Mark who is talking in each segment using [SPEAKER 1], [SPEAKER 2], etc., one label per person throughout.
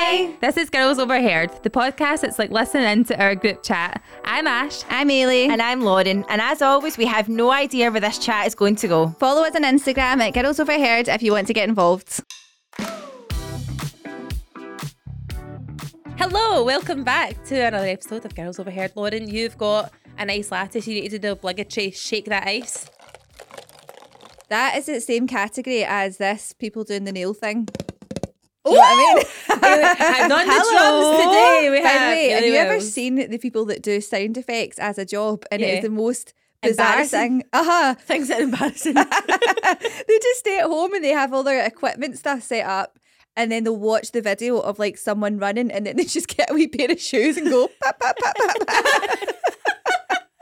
[SPEAKER 1] Hi.
[SPEAKER 2] This is Girls Overheard, the podcast that's like listening to our group chat. I'm Ash.
[SPEAKER 1] I'm Eilidh.
[SPEAKER 3] And I'm Lauren. And as always, we have no idea where this chat is going to go.
[SPEAKER 1] Follow us on Instagram at Girls Overheard if you want to get involved.
[SPEAKER 2] Hello, welcome back to another episode of Girls Overheard. Lauren, you've got a nice lattice. You need to do the obligatory shake that ice.
[SPEAKER 1] That is the same category as this people doing the nail thing. You know what I mean?
[SPEAKER 2] I'm on the drums today. We
[SPEAKER 1] By
[SPEAKER 2] have,
[SPEAKER 1] way, have you ever seen the people that do sound effects as a job and it
[SPEAKER 2] Yeah.
[SPEAKER 1] is the most bizarre
[SPEAKER 3] Embarrassing.
[SPEAKER 1] thing? Uh huh.
[SPEAKER 3] Things that are embarrassing.
[SPEAKER 1] they just stay at home and they have all their equipment stuff set up and then they'll watch the video of like someone running and then they just get a wee pair of shoes and go.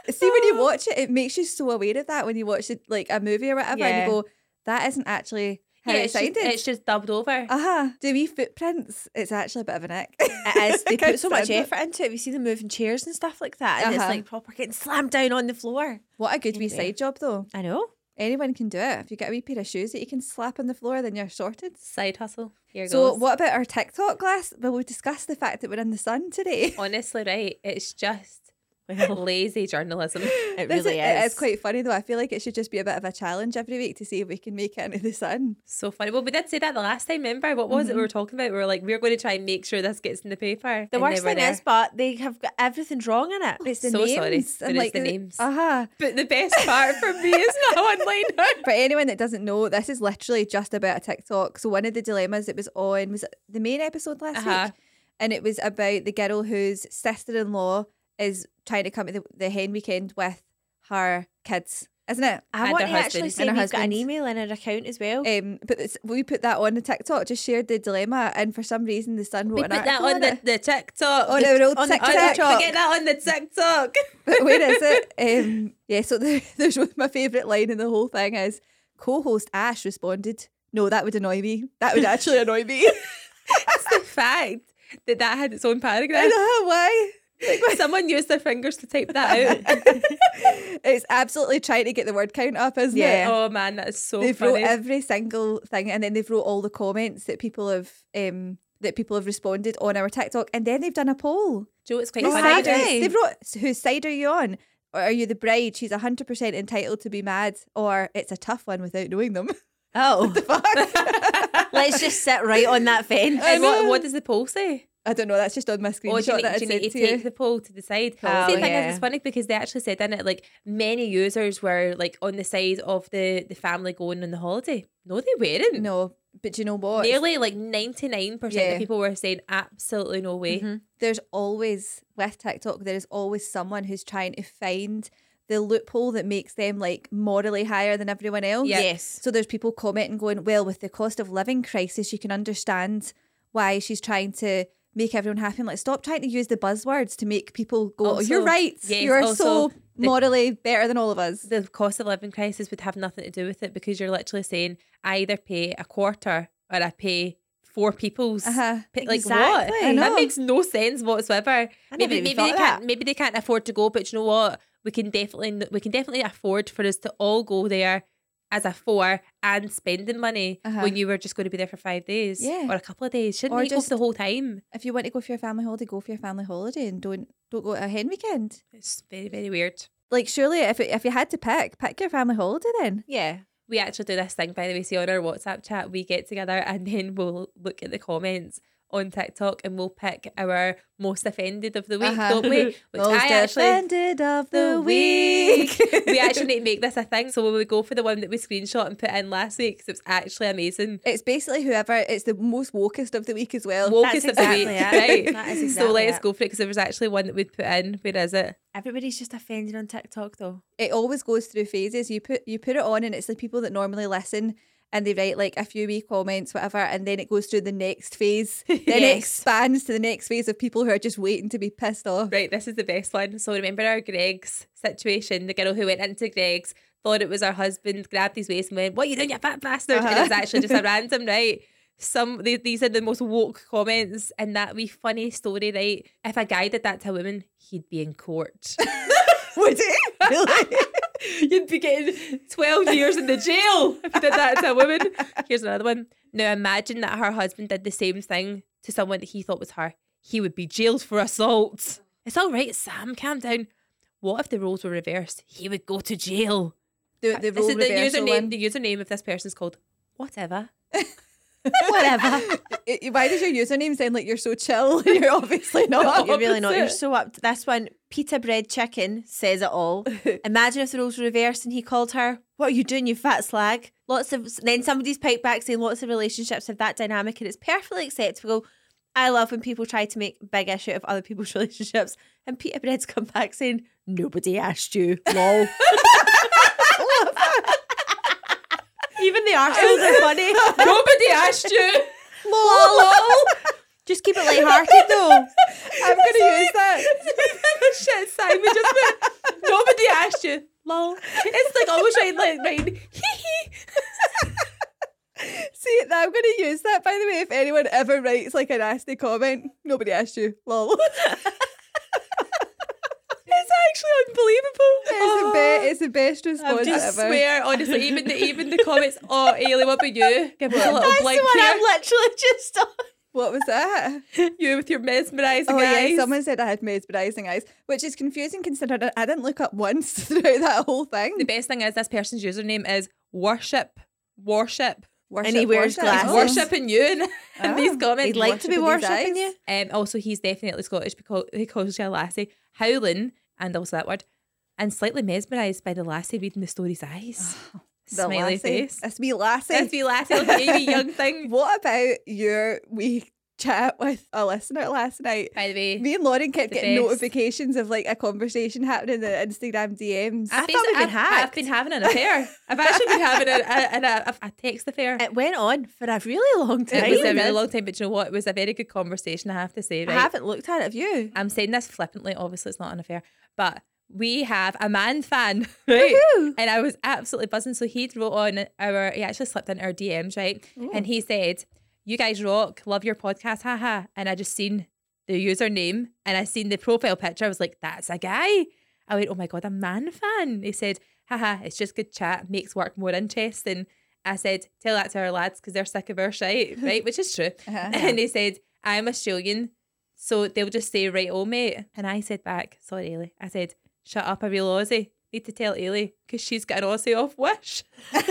[SPEAKER 1] See when you watch it, it makes you so aware of that when you watch it like a movie or whatever and you go, that isn't actually how
[SPEAKER 2] Yeah,
[SPEAKER 1] it
[SPEAKER 2] it's, just, it's just dubbed over.
[SPEAKER 1] uh-huh. Do wee footprints? It's actually a bit of an ick.
[SPEAKER 3] It is. They put so much
[SPEAKER 1] Can't stand it.
[SPEAKER 3] effort into it. We see them moving chairs and stuff like that. And it's
[SPEAKER 1] Uh-huh.
[SPEAKER 3] like proper getting slammed down on the floor.
[SPEAKER 1] What a good wee side job though.
[SPEAKER 3] I know.
[SPEAKER 1] Anyone can do it. If you get a wee pair of shoes that you can slap on the floor, then you're sorted.
[SPEAKER 2] Side hustle. Here goes.
[SPEAKER 1] So,
[SPEAKER 2] goes.
[SPEAKER 1] what about our TikTok class? Well, we discussed the fact that we're in the sun today.
[SPEAKER 2] Honestly, right? It's just lazy journalism.
[SPEAKER 3] It
[SPEAKER 1] This
[SPEAKER 3] really
[SPEAKER 1] is, It
[SPEAKER 3] is.
[SPEAKER 1] is quite funny though. I feel like it should just be a bit of a challenge every week to see if we can make it into the sun.
[SPEAKER 2] So funny. Well, we did say that the last time. Remember what was it we were talking about? We were like, we are going to try and make sure this gets in the paper.
[SPEAKER 3] The
[SPEAKER 2] And
[SPEAKER 3] worst thing
[SPEAKER 2] there.
[SPEAKER 3] is, but they have got everything wrong in it.
[SPEAKER 1] It's the
[SPEAKER 2] So sorry,
[SPEAKER 1] names.
[SPEAKER 2] but it's the names.
[SPEAKER 1] Uh huh.
[SPEAKER 2] But the best part for me is not one-liner.
[SPEAKER 1] For anyone that doesn't know, this is literally just about a TikTok. So one of the dilemmas it was on was it the main episode last
[SPEAKER 2] Uh-huh.
[SPEAKER 1] week, and it was about the girl whose sister-in-law is trying to come to the, the hen weekend with her kids, isn't it?
[SPEAKER 3] I
[SPEAKER 2] And
[SPEAKER 3] want
[SPEAKER 2] her
[SPEAKER 3] to actually
[SPEAKER 2] husband.
[SPEAKER 3] say
[SPEAKER 1] And her
[SPEAKER 3] we've got an email in our account as well.
[SPEAKER 1] Um, but we put that on the TikTok, just shared the dilemma, and for some reason the Sun wrote
[SPEAKER 2] We
[SPEAKER 1] an
[SPEAKER 2] put that
[SPEAKER 1] article
[SPEAKER 2] on the, the TikTok.
[SPEAKER 1] on our old
[SPEAKER 3] on the
[SPEAKER 2] On the-
[SPEAKER 1] TikTok.
[SPEAKER 2] Forget that on the TikTok.
[SPEAKER 1] But where is it? Um, yeah, so the, there's my favourite line in the whole thing is co-host Ash responded, "No, that would annoy me. That would actually annoy me."
[SPEAKER 2] It's the fact that that had its own paragraph.
[SPEAKER 1] I know why. Like,
[SPEAKER 2] Someone used their fingers to type that out.
[SPEAKER 1] it's absolutely trying to get the word count up, isn't
[SPEAKER 3] Yeah.
[SPEAKER 1] it?
[SPEAKER 2] oh man, that is so
[SPEAKER 1] they've wrote every single thing, and then they've wrote all the comments that people have um that people have responded on our TikTok, and then they've done a poll.
[SPEAKER 2] Joe, it's quite
[SPEAKER 1] Whose
[SPEAKER 2] funny.
[SPEAKER 1] side are you? They've wrote whose side are you on? Or are you the bride? She's hundred percent entitled to be mad, or it's a tough one without knowing them.
[SPEAKER 3] Oh, the
[SPEAKER 1] Fuck.
[SPEAKER 3] let's just sit right on that fence.
[SPEAKER 2] And what, what does the poll say?
[SPEAKER 1] I don't know. That's just on my screenshot
[SPEAKER 2] Oh, do you, need,
[SPEAKER 1] that I
[SPEAKER 2] do you
[SPEAKER 1] sent
[SPEAKER 2] need to
[SPEAKER 1] to
[SPEAKER 2] take
[SPEAKER 1] you.
[SPEAKER 2] the poll to the side?
[SPEAKER 3] Oh,
[SPEAKER 2] See, the thing
[SPEAKER 3] yeah.
[SPEAKER 2] is, it's funny because they actually said in it like many users were like on the side of the the family going on the holiday. No, they weren't.
[SPEAKER 1] No, but do you know what?
[SPEAKER 2] Nearly like ninety nine percent of people were saying absolutely no way.
[SPEAKER 3] Mm-hmm.
[SPEAKER 1] There's always with TikTok, there is always someone who's trying to find the loophole that makes them like morally higher than everyone else.
[SPEAKER 2] Yeah.
[SPEAKER 3] Yes.
[SPEAKER 1] So there's people commenting going, well, with the cost of living crisis, you can understand why she's trying to make everyone happy. I'm like, stop trying to use the buzzwords to make people go, oh, you're right.
[SPEAKER 2] yes,
[SPEAKER 1] you're
[SPEAKER 2] also
[SPEAKER 1] so
[SPEAKER 2] the-
[SPEAKER 1] morally better than all of us.
[SPEAKER 2] The cost of living crisis would have nothing to do with it because you're literally saying I either pay a quarter or I pay four people's.
[SPEAKER 1] Uh-huh.
[SPEAKER 2] Like
[SPEAKER 3] Exactly.
[SPEAKER 2] what? That makes no sense whatsoever.
[SPEAKER 3] I
[SPEAKER 2] maybe maybe they
[SPEAKER 3] of
[SPEAKER 2] can't
[SPEAKER 3] that.
[SPEAKER 2] maybe they can't afford to go, but you know what? We can definitely we can definitely afford for us to all go there as a four and spending money
[SPEAKER 1] Uh-huh.
[SPEAKER 2] when you were just going to be there for five days
[SPEAKER 1] Yeah.
[SPEAKER 2] or a couple of days. Shouldn't
[SPEAKER 1] Or
[SPEAKER 2] you
[SPEAKER 1] just-
[SPEAKER 2] for the whole time?
[SPEAKER 1] If you want to go for your family holiday, go for your family holiday and don't don't go to a hen weekend.
[SPEAKER 2] It's very very weird.
[SPEAKER 1] Like surely if it, if you had to pick, pick your family holiday then.
[SPEAKER 3] Yeah.
[SPEAKER 2] We actually do this thing, by the way. See, on our WhatsApp chat, we get together and then we'll look at the comments on TikTok and we'll pick our most offended of the week,
[SPEAKER 1] Uh-huh.
[SPEAKER 2] don't we? Which
[SPEAKER 1] Most
[SPEAKER 2] I actually.
[SPEAKER 1] offended of the,
[SPEAKER 2] The
[SPEAKER 1] week.
[SPEAKER 2] week. we actually need to make this a thing. So when we go for the one that we screenshot and put in last week, 'cause it was actually amazing.
[SPEAKER 1] It's basically whoever. It's the most wokest of the week as well.
[SPEAKER 2] Wokest of the week,
[SPEAKER 3] it.
[SPEAKER 2] right?
[SPEAKER 3] That is
[SPEAKER 2] so let's
[SPEAKER 3] it.
[SPEAKER 2] go for it because there was actually one that we'd put in. Where is it?
[SPEAKER 3] Everybody's just offended on TikTok though.
[SPEAKER 1] It always goes through phases. You put you put it on, and it's the people that normally listen. And they write like a few wee comments, whatever, and then it goes through the next phase. Then it expands to the next phase of people who are just waiting to be pissed off.
[SPEAKER 2] Right, this is the best one. So remember our Greggs situation, the girl who went into Greggs, thought it was her husband, grabbed his waist and went, What are you doing, you fat bastard? And it was
[SPEAKER 1] Uh-huh.
[SPEAKER 2] actually just a random, right? Some they, these are the most woke comments and that wee funny story, right? If a guy did that to a woman, he'd be in court.
[SPEAKER 1] Would it? Really?
[SPEAKER 2] You'd be getting 12 years in the jail if you did that to a woman. Here's another one. Now imagine that her husband did the same thing to someone that he thought was her, he would be jailed for assault. It's all right, Sam, calm down. What if the roles were reversed? He would go to jail.
[SPEAKER 1] The, the
[SPEAKER 2] This is the username.
[SPEAKER 1] one.
[SPEAKER 2] The username of this person is called whatever.
[SPEAKER 3] Whatever.
[SPEAKER 1] Why does your username sound like you're so chill? You're obviously not.
[SPEAKER 3] You're really not. You're so up. To, this one, pita bread chicken says it all. Imagine if the roles were reversed and he called her, "What are you doing, you fat slag?" Lots of then somebody's piped back saying lots of relationships have that dynamic and it's perfectly acceptable. I love when people try to make big issue of other people's relationships, and pita bread's come back saying, "Nobody asked you." Lol. Even the arseholes are funny.
[SPEAKER 2] Nobody asked you.
[SPEAKER 3] Lol. Just keep it lighthearted though.
[SPEAKER 1] I'm going to use that.
[SPEAKER 2] Shit, Simon just went, nobody asked you. Lol. It's like always right, like, right. Hee hee.
[SPEAKER 1] See, I'm going to use that, by the way, if anyone ever writes like a nasty comment. Nobody asked you. Lol.
[SPEAKER 2] It's actually unbelievable.
[SPEAKER 1] It's, the be- oh. it's the best response ever.
[SPEAKER 2] I just
[SPEAKER 1] ever.
[SPEAKER 2] swear, honestly, even the even the comments. Oh, Eilidh, what about you? Give us a little
[SPEAKER 3] That's
[SPEAKER 2] blank
[SPEAKER 3] the one
[SPEAKER 2] here.
[SPEAKER 3] I'm literally just on.
[SPEAKER 1] What was that?
[SPEAKER 2] You with your mesmerising
[SPEAKER 1] Oh
[SPEAKER 2] eyes.
[SPEAKER 1] yeah, someone said I had mesmerising eyes, which is confusing considering I didn't look up once throughout that whole thing.
[SPEAKER 2] The best thing is this person's username is worship, worship,
[SPEAKER 1] Worship,
[SPEAKER 3] And he wears
[SPEAKER 1] worship.
[SPEAKER 3] glasses.
[SPEAKER 1] Oh.
[SPEAKER 2] worshipping you in, in these
[SPEAKER 1] Oh.
[SPEAKER 2] comments.
[SPEAKER 3] He'd like to be
[SPEAKER 1] worshipping
[SPEAKER 3] worshipping you.
[SPEAKER 1] eyes.
[SPEAKER 2] Um, also, he's definitely Scottish because he calls you a lassie, howling, and also that word, and slightly mesmerised by the lassie reading the story's eyes.
[SPEAKER 1] The
[SPEAKER 2] Smiley face.
[SPEAKER 1] That's me lassie.
[SPEAKER 2] That's me lassie, like a wee young thing.
[SPEAKER 1] What about your wee chat with a listener last night?
[SPEAKER 2] By the way,
[SPEAKER 1] Me and Lauren kept getting
[SPEAKER 2] best.
[SPEAKER 1] notifications of like a conversation happening in the Instagram DMs.
[SPEAKER 3] I thought we'd been
[SPEAKER 2] I've, I've been having an affair. I've actually been having a, a, a, a, a text affair.
[SPEAKER 3] It went on for a really long time.
[SPEAKER 2] It was a
[SPEAKER 1] Really
[SPEAKER 2] really long time, but you know what? It was a very good conversation, I have to say.
[SPEAKER 3] I haven't looked at it. Have you?
[SPEAKER 2] I'm saying this flippantly. Obviously, it's not an affair, but we have a man fan, right?
[SPEAKER 3] Woohoo.
[SPEAKER 2] And I was absolutely buzzing. So he wrote on our, he actually slipped into our DMs, right? And he said, "You guys rock, love your podcast, haha." And I just seen the username and I seen the profile picture. I was like, "That's a guy." I went, "Oh my god, a man fan." He said, "Haha, it's just good chat, makes work more interesting." I said, "Tell that to our lads because they're sick of our shite, right?" Which is true.
[SPEAKER 1] Uh-huh.
[SPEAKER 2] And he said, I'm Australian, so they'll just say, right, oh, mate. And I said back, sorry, Eilidh. I said, shut up, a real Aussie. Need to tell Eilidh because she's got an Aussie off Wish.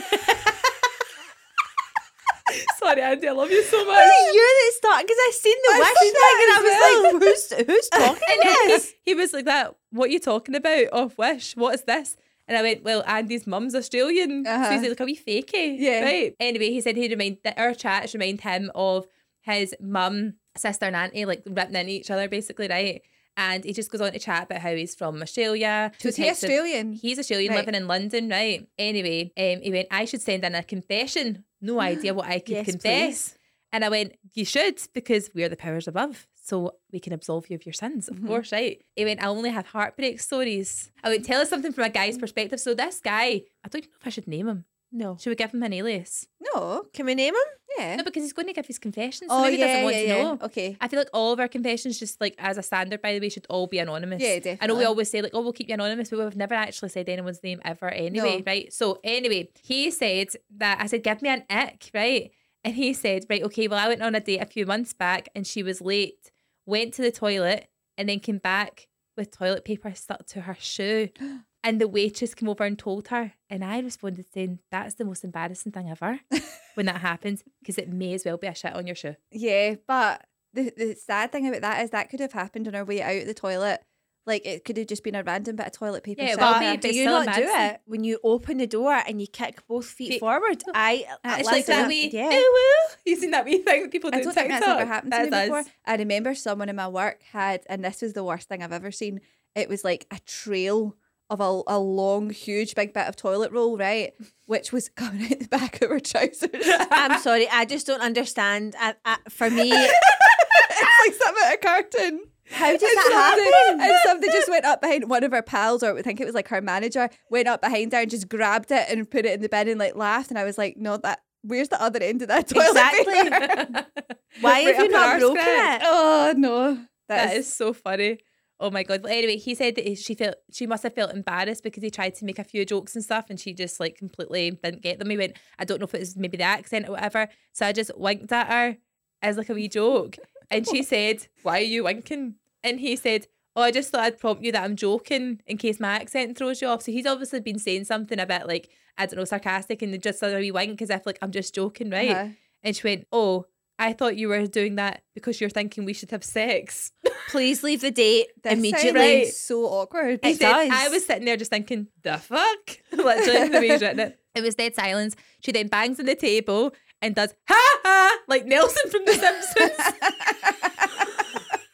[SPEAKER 2] sorry, Andy, I love you so much.
[SPEAKER 3] Was it you that started? Because I seen the
[SPEAKER 1] I
[SPEAKER 3] wish
[SPEAKER 1] seen
[SPEAKER 3] thing and I was like, who's, who's talking
[SPEAKER 2] then
[SPEAKER 3] this?
[SPEAKER 2] he, he was like that, what are you talking about off Wish? What is this? And I went, well, Andy's mum's Australian. So
[SPEAKER 1] Uh-huh.
[SPEAKER 2] he's like a wee fakey.
[SPEAKER 1] Yeah.
[SPEAKER 2] Right. Anyway, he said he remind that our chats remind him of his mum, sister, and auntie, like ripping into each other, basically, right? And he just goes on to chat about how he's from Australia. two
[SPEAKER 1] Was he
[SPEAKER 2] types of-
[SPEAKER 1] Australian?
[SPEAKER 2] He's Australian,
[SPEAKER 1] Right.
[SPEAKER 2] living in London, right? Anyway, um, he went, I should send in a confession. No idea what I could
[SPEAKER 3] Yes,
[SPEAKER 2] confess.
[SPEAKER 3] please.
[SPEAKER 2] And I went, You should, because we're the powers above. So we can absolve you of your sins, of course, right? He went, I only have heartbreak stories. I went, Tell us something from a guy's perspective. So this guy, I don't even know if I should name him.
[SPEAKER 3] No.
[SPEAKER 2] Should we give him an alias?
[SPEAKER 1] No.
[SPEAKER 3] Can we name him?
[SPEAKER 1] Yeah.
[SPEAKER 2] No, because he's going to give his confessions. So
[SPEAKER 1] oh
[SPEAKER 2] maybe he
[SPEAKER 1] yeah,
[SPEAKER 2] doesn't want
[SPEAKER 1] yeah,
[SPEAKER 2] to
[SPEAKER 1] yeah.
[SPEAKER 2] know.
[SPEAKER 1] Okay.
[SPEAKER 2] I feel like all of our confessions, just like as a standard, by the way, should all be anonymous.
[SPEAKER 1] Yeah, definitely.
[SPEAKER 2] I know we always say like, "Oh, we'll keep you anonymous," but we've never actually said anyone's name ever anyway,
[SPEAKER 1] No.
[SPEAKER 2] right? So anyway, he said that I said, "Give me an ick," right? And he said, "Right, okay. Well, I went on a date a few months back, and she was late. Went to the toilet, and then came back with toilet paper stuck to her shoe." And the waitress came over and told her, and I responded saying, "That's the most embarrassing thing ever when that happens, because it may as well be a shit on your shoe."
[SPEAKER 1] Yeah, but the the sad thing about that is that could have happened on our way out the toilet. Like it could have just been a random bit of toilet paper.
[SPEAKER 2] Yeah, well,
[SPEAKER 1] there.
[SPEAKER 3] do you not do it when you open the door and you kick both feet,
[SPEAKER 2] Feet-
[SPEAKER 3] forward? I
[SPEAKER 2] Uh, it's like that wee,
[SPEAKER 3] yeah.
[SPEAKER 2] woo. You seen that wee thing that people do
[SPEAKER 1] I
[SPEAKER 2] on
[SPEAKER 1] don't think that's ever happened to me
[SPEAKER 2] That's
[SPEAKER 1] before. I remember someone in my work had, and this was the worst thing I've ever seen. It was like a trail of a, a long, huge, big bit of toilet roll, right? Which was coming out the back of her trousers.
[SPEAKER 3] I'm sorry, I just don't understand. I, I, for me,
[SPEAKER 1] it's like something out of a cartoon.
[SPEAKER 3] how does
[SPEAKER 1] And
[SPEAKER 3] that
[SPEAKER 1] somebody,
[SPEAKER 3] happen?
[SPEAKER 1] and somebody just went up behind one of her pals, or I think it was like her manager, went up behind her and just grabbed it and put it in the bin and like laughed. And I was like, no, that where's the other end of that toilet
[SPEAKER 3] Exactly.
[SPEAKER 1] paper?
[SPEAKER 3] Why have you not broken it?
[SPEAKER 1] oh no,
[SPEAKER 2] That is so funny. Oh my god. Well, anyway, he said that she felt she must have felt embarrassed because he tried to make a few jokes and stuff, and she just like completely didn't get them. He went, I don't know if it was maybe the accent or whatever. So I just winked at her as like a wee joke, and she said, "Why are you winking?" And he said, "Oh, I just thought I'd prompt you that I'm joking in case my accent throws you off." So he's obviously been saying something a bit like I don't know, sarcastic, and just a wee wink as if like I'm just joking, right?
[SPEAKER 1] Uh-huh.
[SPEAKER 2] And she went, "Oh." I thought you were doing that because you're thinking we should have sex.
[SPEAKER 3] Please leave the date immediately.
[SPEAKER 2] Right.
[SPEAKER 1] so awkward.
[SPEAKER 2] He
[SPEAKER 3] It does.
[SPEAKER 2] I was sitting there just thinking, the fuck? Literally, the way he's written it. It was dead silence. She then bangs on the table and does, ha ha, like Nelson from The Simpsons.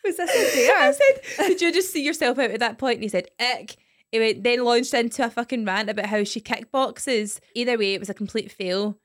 [SPEAKER 1] Was this a
[SPEAKER 2] I
[SPEAKER 1] dare?
[SPEAKER 2] said, Did you just see yourself out at that point? And he said, Ick. He went, then launched into a fucking rant about how she kickboxes. Either way, it was a complete fail.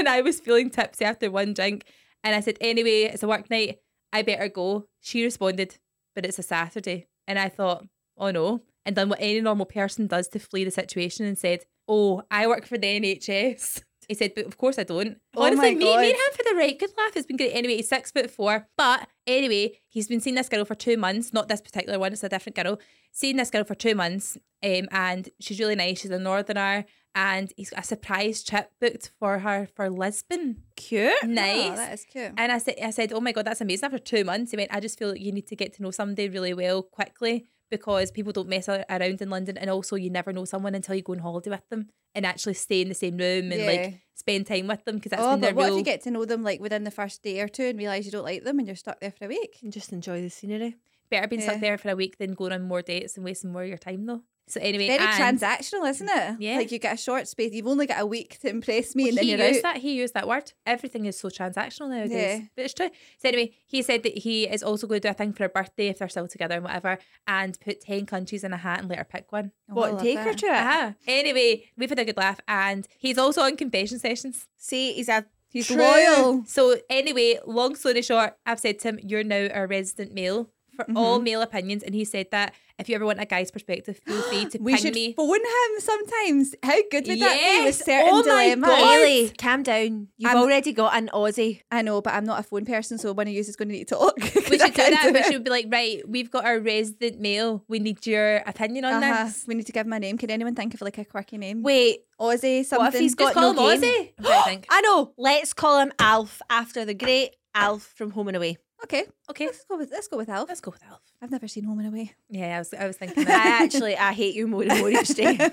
[SPEAKER 2] And I was feeling tipsy after one drink. And I said, Anyway, it's a work night. I better go. She responded, But it's a Saturday. And I thought, Oh no. And done what any normal person does to flee the situation and said, Oh, I work for the NHS. He said, but of course I don't.
[SPEAKER 1] Oh
[SPEAKER 2] Honestly, me, me and him for the right good laugh. It's been great. Anyway, he's six foot four. But anyway, he's been seeing this girl for two months. Not this particular one, it's a different girl. Seeing this girl for two months. Um, and she's really nice. She's a northerner. And he's got a surprise trip booked for her for Lisbon.
[SPEAKER 3] Cute.
[SPEAKER 2] Oh, nice.
[SPEAKER 1] Oh, that is cute.
[SPEAKER 2] And I said, I said, oh my god, that's amazing. After two months, he went, I just feel like you need to get to know somebody really well quickly because people don't mess around in London, and also you never know someone until you go on holiday with them and actually stay in the same room and
[SPEAKER 1] Yeah.
[SPEAKER 2] like spend time with them because that's
[SPEAKER 1] oh,
[SPEAKER 2] been their
[SPEAKER 1] but what
[SPEAKER 2] real.
[SPEAKER 1] if you get to know them like within the first day or two and realise you don't like them and you're stuck there for a week?
[SPEAKER 3] And just enjoy the scenery.
[SPEAKER 2] Better being stuck there for a week than going on more dates and wasting more of your time though. So anyway,
[SPEAKER 1] Very
[SPEAKER 2] and
[SPEAKER 1] transactional, isn't it?
[SPEAKER 2] Yeah.
[SPEAKER 1] Like you get a short space. You've only got a week to impress me, and then
[SPEAKER 2] he
[SPEAKER 1] you're
[SPEAKER 2] used
[SPEAKER 1] out.
[SPEAKER 2] that. He used that word. Everything is so transactional nowadays,
[SPEAKER 1] Yeah.
[SPEAKER 2] but it's true. So anyway, he said that he is also going to do a thing for her birthday if they're still together and whatever, and put ten countries in a hat and let her pick one.
[SPEAKER 1] Oh,
[SPEAKER 3] what,
[SPEAKER 1] love
[SPEAKER 3] take her to it?
[SPEAKER 2] Uh-huh. Anyway, we've had a good laugh, and he's also on confession sessions.
[SPEAKER 3] See, he's a
[SPEAKER 1] He's
[SPEAKER 3] True.
[SPEAKER 1] loyal.
[SPEAKER 2] So anyway, long story short, I've said to him, "You're now our resident male." For all
[SPEAKER 1] Mm-hmm.
[SPEAKER 2] male opinions, and he said that if you ever want a guy's perspective, feel free to
[SPEAKER 1] We
[SPEAKER 2] ping
[SPEAKER 1] should
[SPEAKER 2] me.
[SPEAKER 1] phone him sometimes. How good would that be with
[SPEAKER 2] Yes.
[SPEAKER 1] certain
[SPEAKER 2] Oh my
[SPEAKER 1] dilemmas?
[SPEAKER 2] God.
[SPEAKER 3] Haley, calm down. You've
[SPEAKER 1] I'm-
[SPEAKER 3] already got an Aussie.
[SPEAKER 1] I know, but I'm not a phone person, so one of you is going to need to talk.
[SPEAKER 2] We should do
[SPEAKER 1] can't
[SPEAKER 2] that. We
[SPEAKER 1] it.
[SPEAKER 2] should be like, right, we've got our resident male. We need your opinion on
[SPEAKER 1] Uh-huh.
[SPEAKER 2] this.
[SPEAKER 1] We need to give him a name. Can anyone think of like a quirky name?
[SPEAKER 3] Wait,
[SPEAKER 1] Aussie something.
[SPEAKER 3] What if he's
[SPEAKER 2] Just
[SPEAKER 3] got
[SPEAKER 2] call
[SPEAKER 3] no
[SPEAKER 2] him
[SPEAKER 3] game?
[SPEAKER 2] Aussie. I'm trying to think.
[SPEAKER 3] I know. Let's call him Alf after the great Alf from Home and Away.
[SPEAKER 1] Okay,
[SPEAKER 2] Okay,
[SPEAKER 1] let's go with let's go with Alf.
[SPEAKER 2] let's go with Alf.
[SPEAKER 1] I've never seen Home and Away.
[SPEAKER 2] Yeah, I was, I was thinking
[SPEAKER 3] I actually, I hate you more and more each day.
[SPEAKER 1] How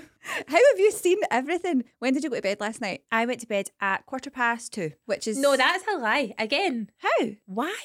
[SPEAKER 1] have you seen everything? When did you go to bed last night?
[SPEAKER 3] I went to bed at quarter past two.
[SPEAKER 1] Which is
[SPEAKER 2] no, that's a lie. Again,
[SPEAKER 3] How?
[SPEAKER 2] why?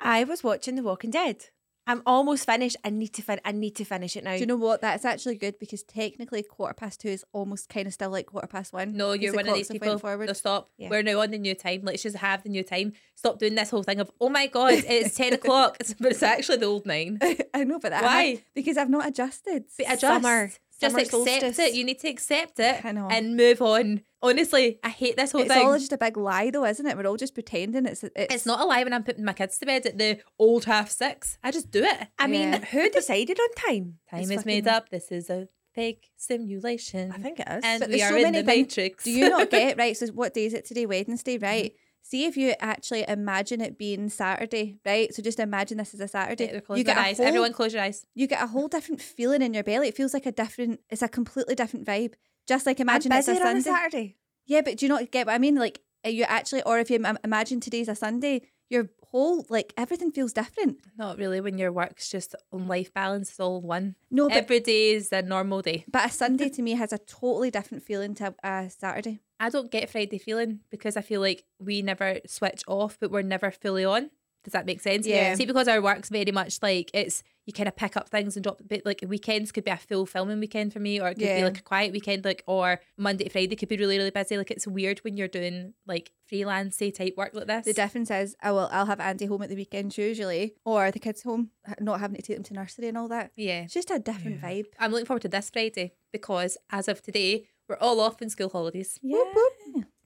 [SPEAKER 3] I was watching The Walking Dead. I'm almost finished. I need to fin- I need to finish it now.
[SPEAKER 1] Do you know what? That's actually good because technically quarter past two is almost kind of still like quarter past one.
[SPEAKER 2] No, you're
[SPEAKER 1] the
[SPEAKER 2] one of these
[SPEAKER 1] clocks have
[SPEAKER 2] people.
[SPEAKER 1] went forward.
[SPEAKER 2] No, stop.
[SPEAKER 3] Yeah.
[SPEAKER 2] We're now on the new time. Let's just have the new time. Stop doing this whole thing of, oh my God, it's 10 o'clock. It's, but it's actually the old nine.
[SPEAKER 1] I know, but that
[SPEAKER 2] Why?
[SPEAKER 1] because I've not adjusted.
[SPEAKER 2] But adjust.
[SPEAKER 3] Summer.
[SPEAKER 2] Just accept
[SPEAKER 3] solstice.
[SPEAKER 2] it. You need to accept it and move on. Honestly, I hate this whole
[SPEAKER 1] It's
[SPEAKER 2] thing.
[SPEAKER 1] It's all just a big lie, though, isn't it? We're all just pretending it's it's,
[SPEAKER 2] it's not a lie when I'm putting my kids to bed at the old half six. I just do it.
[SPEAKER 3] I mean, who decided on time?
[SPEAKER 2] Time
[SPEAKER 1] It's
[SPEAKER 2] is made up. This is a fake simulation.
[SPEAKER 3] I think it is.
[SPEAKER 2] and
[SPEAKER 1] But
[SPEAKER 2] we are
[SPEAKER 1] so
[SPEAKER 2] in
[SPEAKER 1] many
[SPEAKER 2] the
[SPEAKER 1] things-
[SPEAKER 2] matrix.
[SPEAKER 1] Do you not get right? So what day is it today? Wednesday, right?
[SPEAKER 2] Mm-hmm.
[SPEAKER 1] See if you actually imagine it being Saturday, right? So just imagine this is a Saturday.
[SPEAKER 2] Yeah,
[SPEAKER 1] you get
[SPEAKER 2] eyes.
[SPEAKER 1] whole,
[SPEAKER 2] Everyone close your eyes.
[SPEAKER 1] you get a whole different feeling in your belly. It feels like a different. It's a completely different vibe. Just like imagine it's a
[SPEAKER 3] on a
[SPEAKER 1] Sunday.
[SPEAKER 3] Saturday.
[SPEAKER 1] Yeah, but do you not get what I mean? Like are you actually, or if you imagine today's a Sunday, your whole like everything feels different.
[SPEAKER 2] Not really when your work's just on life balance is all one.
[SPEAKER 1] No, but
[SPEAKER 2] Every day is a normal day.
[SPEAKER 1] but a Sunday to me has a totally different feeling to a Saturday.
[SPEAKER 2] I don't get Friday feeling because I feel like we never switch off, but we're never fully on. Does that make sense?
[SPEAKER 1] Yeah.
[SPEAKER 2] See, because our work's very much like it's you kind of pick up things and drop. But like weekends could be a full filming weekend for me, or it could be like a quiet weekend, like or Monday to Friday could be really really busy. Like it's weird when you're doing like freelancey type work like this.
[SPEAKER 1] The difference is, I will, I'll have Andy home at the weekends usually, or the kids home, not having to take them to nursery and all that.
[SPEAKER 2] yeah.
[SPEAKER 1] It's just a different vibe.
[SPEAKER 2] I'm looking forward to this Friday because as of today, we're all off in school holidays.
[SPEAKER 1] Whoop, whoop.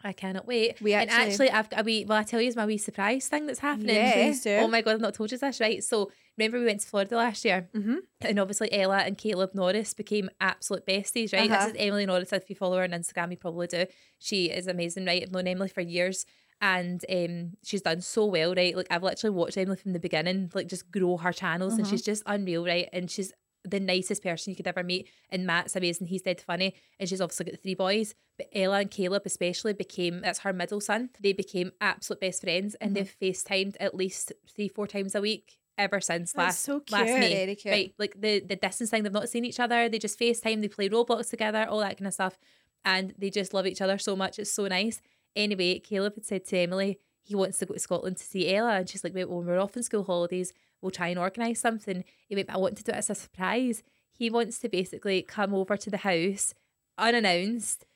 [SPEAKER 2] I cannot wait.
[SPEAKER 1] We
[SPEAKER 2] and
[SPEAKER 1] actually-
[SPEAKER 2] actually, I've got a wee. Well, I tell you, is my wee surprise thing that's happening.
[SPEAKER 1] Yeah.
[SPEAKER 3] Please do.
[SPEAKER 2] Oh my god, I've not told you this, right? So remember we went to Florida last year,
[SPEAKER 3] Mhm.
[SPEAKER 2] and obviously Ella and Caleb Norris became absolute besties, right?
[SPEAKER 1] Uh-huh.
[SPEAKER 2] This is Emily Norris. If you follow her on Instagram, you probably do. She is amazing, right? I've known Emily for years. And um, she's done so well, right? Like I've literally watched Emily from the beginning, like just grow her channels, and
[SPEAKER 1] Uh-huh.
[SPEAKER 2] she's just unreal, right? And she's the nicest person you could ever meet. And Matt's amazing. He's dead funny. And she's obviously got three boys. But Ella and Caleb especially became that's her middle son. They became absolute best friends and mm-hmm. they've FaceTimed at least three, four times a week ever since
[SPEAKER 3] That's
[SPEAKER 2] last
[SPEAKER 3] so
[SPEAKER 2] last. May.
[SPEAKER 1] Very cute.
[SPEAKER 2] Right. Like the the distance thing, they've not seen each other. They just FaceTime, they play Roblox together, all that kind of stuff. And they just love each other so much. It's so nice. Anyway, Caleb had said to Emily he wants to go to Scotland to see Ella. And she's like, wait, when we're off on school holidays, we'll try and organise something. He went, I want to do it as a surprise. He wants to basically come over to the house unannounced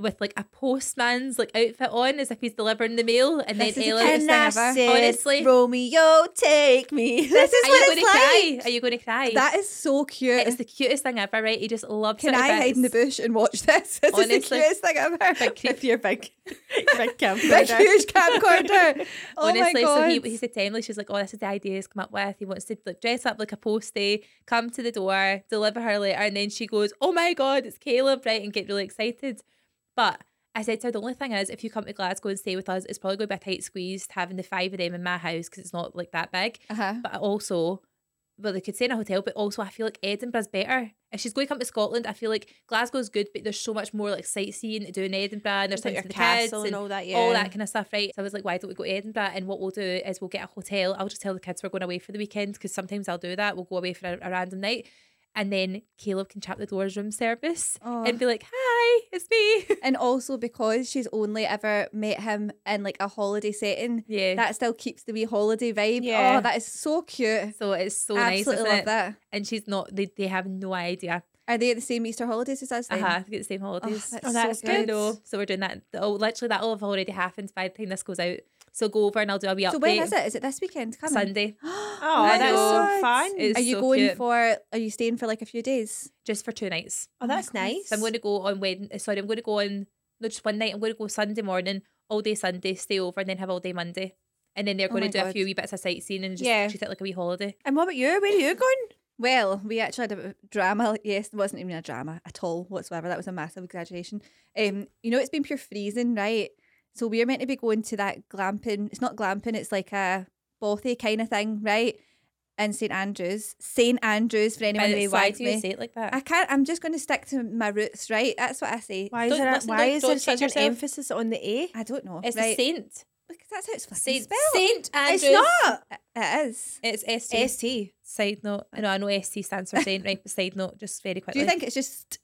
[SPEAKER 2] with like a postman's like outfit on as if he's delivering the mail. And
[SPEAKER 1] This
[SPEAKER 2] then Ella
[SPEAKER 3] And I said,
[SPEAKER 2] Honestly.
[SPEAKER 3] Romeo, take me. This is
[SPEAKER 2] Are
[SPEAKER 3] what
[SPEAKER 2] you gonna
[SPEAKER 3] like.
[SPEAKER 2] cry? Are you going to cry?
[SPEAKER 1] That is so cute.
[SPEAKER 2] it's the cutest thing ever, right? He just loves
[SPEAKER 1] Can
[SPEAKER 2] it.
[SPEAKER 1] I hide in the bush and watch this? This is the cutest thing ever.
[SPEAKER 2] Big creep.
[SPEAKER 3] With your big, big camp.
[SPEAKER 1] Big huge camcorder. Oh
[SPEAKER 2] Honestly, so he, he said to Emily, she's like, "Oh, this is the idea he's come up with. He wants to like dress up like a postie, come to the door, deliver her letter, and then she goes, "Oh my god, it's Caleb!" Right, and get really excited. But I said to her, the only thing is, if you come to Glasgow and stay with us, it's probably going to be a tight squeeze having the five of them in my house because it's not like that big.
[SPEAKER 1] uh-huh.
[SPEAKER 2] But also, well, they could stay in a hotel, but also I feel like Edinburgh's better. If she's going to come to Scotland, I feel like Glasgow's good, but there's so much more like sightseeing to do in Edinburgh, and there's
[SPEAKER 3] Like
[SPEAKER 2] things for the kids
[SPEAKER 3] castle and all that, yeah.
[SPEAKER 2] all that kind of stuff, right? So I was like, why don't we go to Edinburgh? And what we'll do is we'll get a hotel. I'll just tell the kids we're going away for the weekend because sometimes I'll do that. We'll go away for a, a random night. And then Caleb can chat the doors room service
[SPEAKER 1] Oh.
[SPEAKER 2] and be like, hi, it's me.
[SPEAKER 1] And also because she's only ever met him in like a holiday setting,
[SPEAKER 2] yeah.
[SPEAKER 1] that still keeps the wee holiday vibe.
[SPEAKER 3] Yeah.
[SPEAKER 1] Oh, that is so cute.
[SPEAKER 2] so it's so nice,
[SPEAKER 1] Absolutely
[SPEAKER 2] isn't
[SPEAKER 1] love
[SPEAKER 2] it?
[SPEAKER 1] that.
[SPEAKER 2] And she's not, they, they have no idea.
[SPEAKER 1] Are they at the same Easter holidays as us then?
[SPEAKER 2] Uh-huh, they get the same
[SPEAKER 1] Oh,
[SPEAKER 2] holidays.
[SPEAKER 1] that's,
[SPEAKER 3] Oh, that's
[SPEAKER 1] so
[SPEAKER 2] I
[SPEAKER 1] good.
[SPEAKER 2] So we're doing that. Oh, literally, that'll have already happened by the time this goes out. So go over and I'll do a wee update.
[SPEAKER 1] So when is it? Is it this weekend? Coming?
[SPEAKER 2] Sunday,
[SPEAKER 3] Oh,
[SPEAKER 2] I
[SPEAKER 3] that's so fun.
[SPEAKER 2] It's
[SPEAKER 1] Are you
[SPEAKER 2] so
[SPEAKER 1] going
[SPEAKER 2] cute.
[SPEAKER 1] for? Are you staying for like a few days?
[SPEAKER 2] just for two nights.
[SPEAKER 3] oh, that's
[SPEAKER 1] God.
[SPEAKER 3] nice.
[SPEAKER 2] So I'm going to go on Wednesday. Sorry, I'm going to go on no, just one night. I'm going to go Sunday morning, all day Sunday, stay over, and then have all day Monday. And then they're
[SPEAKER 1] Oh
[SPEAKER 2] going
[SPEAKER 1] my
[SPEAKER 2] to do a few wee bits of sightseeing and just
[SPEAKER 3] Yeah.
[SPEAKER 2] treat it like a wee holiday.
[SPEAKER 3] And what about you? Where are you going?
[SPEAKER 1] Well, we actually had a drama. Yes, it wasn't even a drama at all whatsoever. That was a massive exaggeration. Um, you know, it's been pure freezing, right? So we are meant to be going to that glamping. It's not glamping. It's like a bothy kind of thing, right? In St Andrews, St Andrews for
[SPEAKER 2] By
[SPEAKER 1] anyone
[SPEAKER 2] the
[SPEAKER 1] that
[SPEAKER 2] way, why do you
[SPEAKER 1] me.
[SPEAKER 2] say it like that?
[SPEAKER 1] I can't. I'm just going to stick to my roots, right? That's what I say.
[SPEAKER 3] Why is there,
[SPEAKER 2] listen,
[SPEAKER 3] why
[SPEAKER 2] don't-
[SPEAKER 3] is there
[SPEAKER 2] don't
[SPEAKER 3] such
[SPEAKER 2] change
[SPEAKER 3] an
[SPEAKER 2] yourself.
[SPEAKER 3] emphasis on the A?
[SPEAKER 1] I don't know.
[SPEAKER 2] it's
[SPEAKER 1] right?
[SPEAKER 2] a saint.
[SPEAKER 1] Because that's how it's fucking
[SPEAKER 2] Saint,
[SPEAKER 1] spelled.
[SPEAKER 2] saint Andrews.
[SPEAKER 3] It's not.
[SPEAKER 1] It is.
[SPEAKER 2] It's ST.
[SPEAKER 3] ST.
[SPEAKER 2] Side note. I know, I know ST stands for saint, right? But side note, just very quickly.
[SPEAKER 1] Do you think it's just?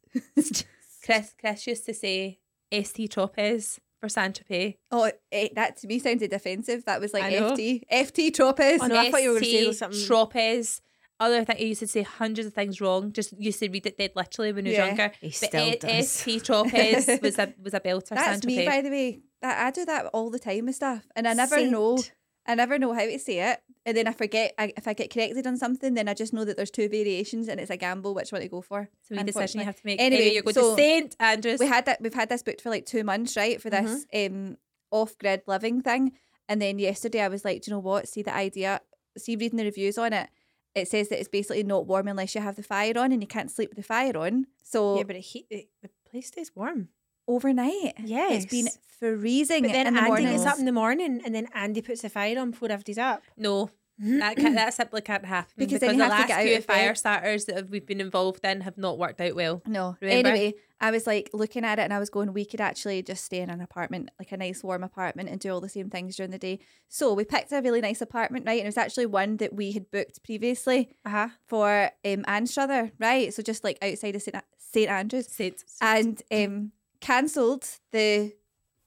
[SPEAKER 2] Chris, Chris used to say ST Tropez for Saint Tropez.
[SPEAKER 1] Oh, eh, that to me sounded offensive. That was like
[SPEAKER 3] I know.
[SPEAKER 1] FT, FT Tropez.
[SPEAKER 3] Oh, no, I thought you were gonna say something-
[SPEAKER 2] Tropez. Other thing, he used to say hundreds of things wrong. Just used to read it dead literally when he was
[SPEAKER 1] Yeah.
[SPEAKER 2] younger.
[SPEAKER 3] He still
[SPEAKER 2] A-
[SPEAKER 3] does.
[SPEAKER 2] ST Tropez was a was a belter.
[SPEAKER 1] That's
[SPEAKER 2] Saint
[SPEAKER 1] me,
[SPEAKER 2] Tropez.
[SPEAKER 1] by the way. I, I do that all the time with stuff, and I never know.
[SPEAKER 3] Saint.
[SPEAKER 1] I never know how to say it, and then I forget. I, if I get corrected on something, then I just know that there's two variations, and it's a gamble which one to go for.
[SPEAKER 2] It's a decision you have to make.
[SPEAKER 1] Anyway,
[SPEAKER 2] Anyway, you're going
[SPEAKER 1] so
[SPEAKER 2] to Saint Andrews.
[SPEAKER 1] We had that. We've had this booked for like two months, right, for this um off-grid living thing. And then yesterday, I was like, do you know what? See the idea. See reading the reviews on it. It says that it's basically not warm unless you have the fire on, and you can't sleep with the fire on. So
[SPEAKER 3] Yeah, but it heat, it, the place stays warm.
[SPEAKER 1] Overnight, Yeah. it's been freezing
[SPEAKER 3] But then
[SPEAKER 1] in the
[SPEAKER 3] Andy
[SPEAKER 1] morning.
[SPEAKER 3] gets up in the morning and then Andy puts the fire on before everybody's up.
[SPEAKER 2] no. That can't, that simply can't happen
[SPEAKER 1] Because
[SPEAKER 2] because,
[SPEAKER 1] then
[SPEAKER 2] the last
[SPEAKER 1] get
[SPEAKER 2] few
[SPEAKER 1] of bed.
[SPEAKER 2] fire starters that we've been involved in have not worked out well.
[SPEAKER 1] No.
[SPEAKER 2] Remember?
[SPEAKER 1] Anyway, I was like looking at it and I was going, we could actually just stay in an apartment, like a nice warm apartment, and do all the same things during the day. So we picked a really nice apartment, right? And it was actually one that we had booked previously
[SPEAKER 3] Uh huh.
[SPEAKER 1] for um Anstruther, right? So just like outside of St. St. Andrews.
[SPEAKER 2] Saint.
[SPEAKER 1] And um cancelled the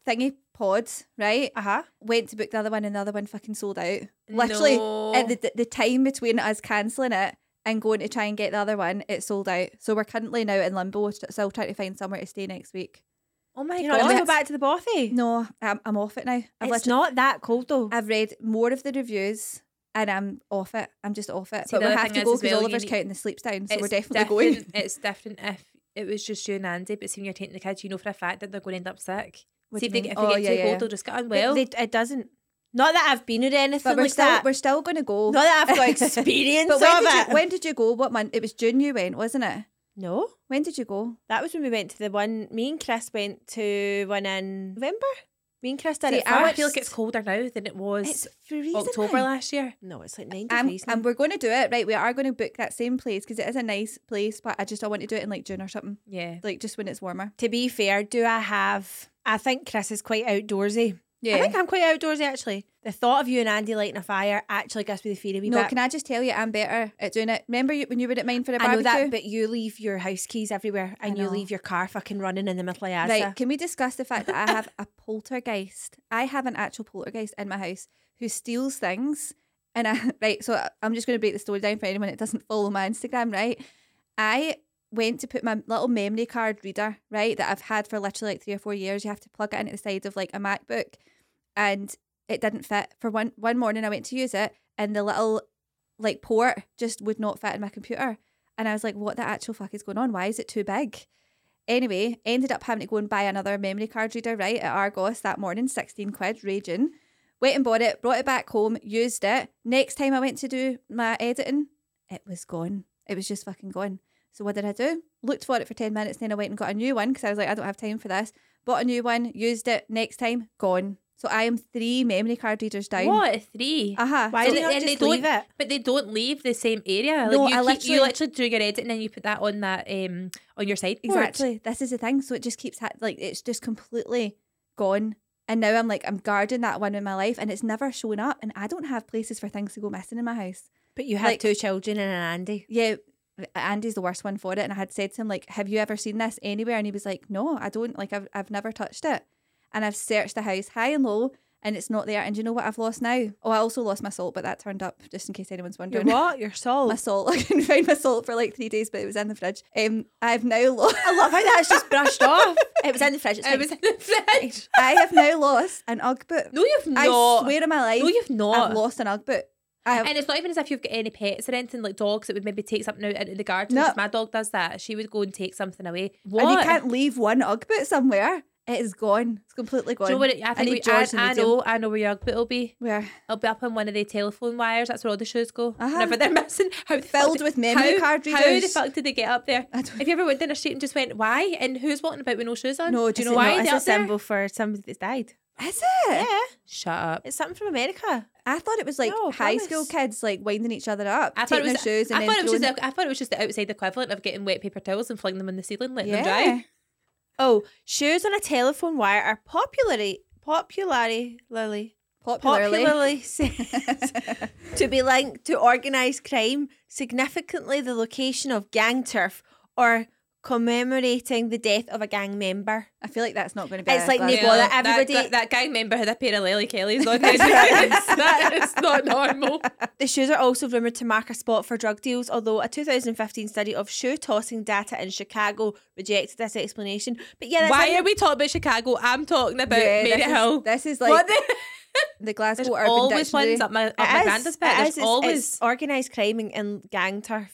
[SPEAKER 1] thingy pod, right?
[SPEAKER 3] Uh huh.
[SPEAKER 1] Went to book the other one and the other one fucking sold out. Literally
[SPEAKER 2] No.
[SPEAKER 1] at the the time between us cancelling it and going to try and get the other one, it sold out. So we're currently now in limbo, st- still trying to find somewhere to stay next week.
[SPEAKER 2] Oh my
[SPEAKER 3] You
[SPEAKER 2] god.
[SPEAKER 3] to go back to the bothy?
[SPEAKER 1] No, I'm, I'm off it now. I've
[SPEAKER 3] it's not that cold though.
[SPEAKER 1] I've read more of the reviews and I'm off it. I'm just off it.
[SPEAKER 2] See,
[SPEAKER 1] but we have to go because
[SPEAKER 2] well,
[SPEAKER 1] Oliver's
[SPEAKER 2] need-
[SPEAKER 1] counting the sleeps down, so we're definitely going.
[SPEAKER 2] It's different if it was just you and Andy, but seeing you're taking the kids, you know for a fact that they're going to end up sick.
[SPEAKER 1] What
[SPEAKER 2] see if they, get- if they
[SPEAKER 1] Oh,
[SPEAKER 2] get
[SPEAKER 1] yeah,
[SPEAKER 2] too
[SPEAKER 1] yeah,
[SPEAKER 2] cold, they'll just get unwell.
[SPEAKER 3] they, it doesn't. Not that I've been or anything
[SPEAKER 1] But we're
[SPEAKER 3] like
[SPEAKER 1] still
[SPEAKER 3] that.
[SPEAKER 1] we're still going to go.
[SPEAKER 3] Not that I've got experience
[SPEAKER 1] but when
[SPEAKER 3] of
[SPEAKER 1] did,
[SPEAKER 3] it.
[SPEAKER 1] you, when did you go? What month? It was June you went, wasn't it?
[SPEAKER 3] no,
[SPEAKER 1] When did you go?
[SPEAKER 3] that was when we went to the one. Me and Chris went to one in November. Me and Chris did
[SPEAKER 1] See,
[SPEAKER 3] it
[SPEAKER 1] I
[SPEAKER 2] feel like it's colder now than it was. October last year.
[SPEAKER 3] No, it's like nine
[SPEAKER 1] Um,
[SPEAKER 3] degrees. now.
[SPEAKER 1] and we're going to do it, right? We are going to book that same place because it is a nice place, but I just I want to do it in like June or something,
[SPEAKER 2] Yeah.
[SPEAKER 1] like just when it's warmer.
[SPEAKER 3] to be fair, do I have? I think Chris is quite outdoorsy.
[SPEAKER 1] Yeah.
[SPEAKER 3] I think I'm quite outdoorsy actually. The thought of you and Andy lighting a fire actually gives me the fear a wee
[SPEAKER 1] no,
[SPEAKER 3] bit.
[SPEAKER 1] can I just tell you, I'm better at doing it. Remember you, when you were at mine for a
[SPEAKER 3] I know
[SPEAKER 1] barbecue?
[SPEAKER 3] that, but you leave your house keys everywhere and you leave your car fucking running in the middle of.
[SPEAKER 1] Right, can we discuss the fact that I have a poltergeist? I have an actual poltergeist in my house who steals things. And I, right, so I'm just going to break the story down for anyone that doesn't follow my Instagram, right? I went to put my little memory card reader, right, that I've had for literally like three or four years. You have to plug it into the side of like a MacBook, and it didn't fit. For one one morning, I went to use it, and the little like port just would not fit in my computer. And I was like, what the actual fuck is going on? Why is it too big? Anyway, ended up having to go and buy another memory card reader, right, at Argos that morning, 16 quid, raging. Went and bought it, brought it back home, used it. Next time I went to do my editing, it was gone. It was just fucking gone. So what did I do? Looked for it for 10 minutes, then I went and got a new one because I was like, I don't have time for this. Bought a new one, used it, next time, gone. So I am three memory card readers down.
[SPEAKER 2] What? Three?
[SPEAKER 1] Uh-huh.
[SPEAKER 3] Why
[SPEAKER 1] So
[SPEAKER 3] do you
[SPEAKER 2] they
[SPEAKER 3] just
[SPEAKER 2] don't-
[SPEAKER 3] leave it?
[SPEAKER 2] But they don't leave the same area.
[SPEAKER 1] No,
[SPEAKER 2] like you,
[SPEAKER 1] I
[SPEAKER 2] keep,
[SPEAKER 1] literally-
[SPEAKER 2] you literally do your edit and then you put that on that um on your sideboard.
[SPEAKER 1] Exactly. This is the thing. So it just keeps ha- like it's just completely gone. And now I'm like I'm guarding that one in my life, and it's never showing up. And I don't have places for things to go missing in my house.
[SPEAKER 3] But you have
[SPEAKER 1] Like-
[SPEAKER 3] two children and an Andy.
[SPEAKER 1] Yeah, Andy's the worst one for it. And I had said to him like, "Have you ever seen this anywhere?" And he was like, "No, I don't. Like I've I've never touched it." And I've searched the house high and low, and it's not there. And you know what I've lost now? Oh, I also lost my salt, but that turned up just in case anyone's
[SPEAKER 3] Your
[SPEAKER 1] wondering.
[SPEAKER 3] what? Your salt.
[SPEAKER 1] My salt. I couldn't find my salt for like three days, but it was in the fridge. Um, I've now lost.
[SPEAKER 3] I love how that's just brushed off. It was in the fridge. It's
[SPEAKER 2] It
[SPEAKER 3] fine.
[SPEAKER 2] was in the fridge.
[SPEAKER 1] I have now lost an UGG boot.
[SPEAKER 2] No, you've not.
[SPEAKER 1] I swear on my life,
[SPEAKER 2] No, you've not.
[SPEAKER 1] I've lost an UGG boot. I have,
[SPEAKER 2] And it's not even as if you've got any pets or anything like dogs that would maybe take something out into the garden.
[SPEAKER 1] No.
[SPEAKER 2] My dog does that. She would go and take something away. What?
[SPEAKER 1] and you can't leave one UGG boot somewhere. It is gone. It's completely gone.
[SPEAKER 2] Do you know what it, I think?
[SPEAKER 1] need
[SPEAKER 2] we, I, I know. I know where your UGG boot will be.
[SPEAKER 1] Where
[SPEAKER 2] It'll be up on one of the telephone wires. That's where all the shoes go.
[SPEAKER 1] Uh-huh.
[SPEAKER 2] Whenever they're missing, how
[SPEAKER 1] Filled with memory
[SPEAKER 2] how,
[SPEAKER 1] card
[SPEAKER 2] How the fuck did they get up there?
[SPEAKER 1] I
[SPEAKER 2] Have you ever went down a street and just went, "Why?" And who's walking about with no shoes on?
[SPEAKER 1] No, do you
[SPEAKER 3] it
[SPEAKER 1] know
[SPEAKER 2] why
[SPEAKER 3] It's
[SPEAKER 2] they
[SPEAKER 3] a symbol for somebody that's died.
[SPEAKER 1] Is it?
[SPEAKER 3] Yeah,
[SPEAKER 2] Shut up.
[SPEAKER 3] it's something from America.
[SPEAKER 1] I thought it was like
[SPEAKER 3] No,
[SPEAKER 1] high
[SPEAKER 3] promise.
[SPEAKER 1] school kids like winding each other up,
[SPEAKER 2] I thought it
[SPEAKER 1] taking
[SPEAKER 2] was.
[SPEAKER 1] their shoes and
[SPEAKER 2] I
[SPEAKER 1] then
[SPEAKER 2] thought it was just.
[SPEAKER 1] throwing
[SPEAKER 2] The, I thought it was just the outside equivalent of getting wet paper towels and flinging them on the ceiling, letting them dry.
[SPEAKER 3] Oh, shoes on a telephone wire are popularly popularly Lily
[SPEAKER 1] Popularly.
[SPEAKER 3] popularly said to be linked to organised crime, significantly the location of gang turf or commemorating the death of a gang member.
[SPEAKER 1] I feel like that's not going to be.
[SPEAKER 3] It's
[SPEAKER 1] a
[SPEAKER 3] like
[SPEAKER 1] Glasgow-
[SPEAKER 3] Nicola, that everybody-
[SPEAKER 2] that, that gang member had a pair of Lelli Kellys on. his that is not normal.
[SPEAKER 3] The shoes are also rumoured to mark a spot for drug deals, although a 2015 study of shoe tossing data in Chicago rejected this explanation. But yeah, that's
[SPEAKER 2] Why
[SPEAKER 3] in
[SPEAKER 2] are we talking about Chicago? I'm talking about
[SPEAKER 1] Yeah,
[SPEAKER 2] Mary
[SPEAKER 1] this is- This is like
[SPEAKER 2] what the?
[SPEAKER 1] the Glasgow
[SPEAKER 2] There's
[SPEAKER 1] Urban
[SPEAKER 2] always
[SPEAKER 1] Dictionary.
[SPEAKER 2] ones up my up
[SPEAKER 3] It
[SPEAKER 2] my
[SPEAKER 3] is,
[SPEAKER 2] granddad's
[SPEAKER 3] it
[SPEAKER 2] bed.
[SPEAKER 3] is,
[SPEAKER 2] There's
[SPEAKER 3] it's-
[SPEAKER 2] always.
[SPEAKER 3] organised crime and gang turf.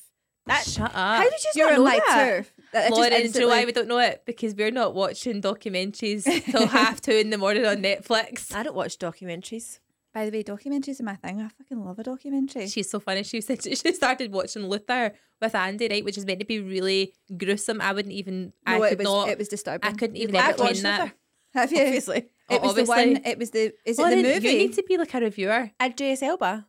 [SPEAKER 3] That,
[SPEAKER 2] Shut up.
[SPEAKER 3] how did you
[SPEAKER 1] You're
[SPEAKER 3] not know
[SPEAKER 1] my
[SPEAKER 3] that?
[SPEAKER 1] turf. That- it just
[SPEAKER 2] Lauren, do you know why we don't know it? Because we're not watching documentaries till half two in the morning on Netflix.
[SPEAKER 3] I don't watch documentaries.
[SPEAKER 1] By the way, documentaries are my thing. I fucking love a documentary.
[SPEAKER 2] She's so funny. She said she started watching Luther with Andy, right, which is meant to be really gruesome. I wouldn't even. I
[SPEAKER 1] no,
[SPEAKER 2] could
[SPEAKER 1] it was
[SPEAKER 2] not.
[SPEAKER 1] it was disturbing.
[SPEAKER 2] I couldn't even
[SPEAKER 1] love
[SPEAKER 3] I've
[SPEAKER 1] it.
[SPEAKER 3] watched
[SPEAKER 2] entertain that.
[SPEAKER 3] Luther.
[SPEAKER 1] Have you?
[SPEAKER 3] Obviously.
[SPEAKER 1] It was the one. It was the. Is it the movie?
[SPEAKER 2] You need to be like a reviewer.
[SPEAKER 3] Idris Elba.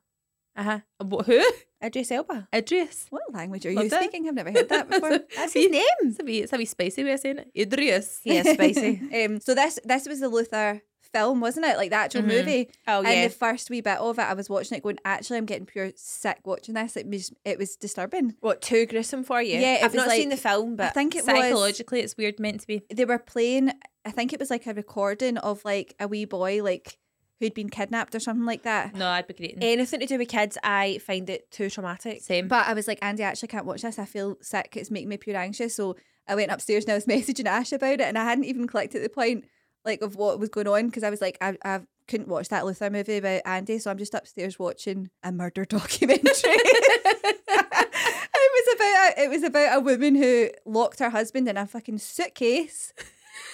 [SPEAKER 2] Uh huh. Who?
[SPEAKER 3] Idris Elba.
[SPEAKER 2] Idris.
[SPEAKER 1] What language are you
[SPEAKER 2] Loved it.
[SPEAKER 1] speaking? I've never heard that before.
[SPEAKER 3] That's his name.
[SPEAKER 2] It's a wee, it's a wee spicy way of saying it. Idris.
[SPEAKER 3] Yeah, spicy.
[SPEAKER 1] um, so this this was the Luther film, wasn't it? Like the actual
[SPEAKER 2] Mhm.
[SPEAKER 1] movie.
[SPEAKER 3] Oh
[SPEAKER 1] and
[SPEAKER 3] yeah.
[SPEAKER 1] the first wee bit of it, I was watching it, going, actually, I'm getting pure sick watching this. It was it was disturbing.
[SPEAKER 3] what too gruesome for you?
[SPEAKER 1] Yeah,
[SPEAKER 3] I've
[SPEAKER 1] was
[SPEAKER 3] not seen the film, but I
[SPEAKER 1] think it was
[SPEAKER 2] Psychologically, it's weird meant to be.
[SPEAKER 1] they were playing. I think it was like a recording of like a wee boy like who'd been kidnapped or something like that.
[SPEAKER 2] No, I'd be great.
[SPEAKER 3] anything to do with kids, I find it too traumatic.
[SPEAKER 2] Same.
[SPEAKER 1] But I was like, Andy, I actually can't watch this. I feel sick. It's making me pure anxious. So I went upstairs and I was messaging Ash about it, and I hadn't even clicked at the point like of what was going on because I was like, I, I couldn't watch that Luther movie about Andy, so I'm just upstairs watching a murder documentary. it was about a, it was about a woman who locked her husband in a fucking suitcase.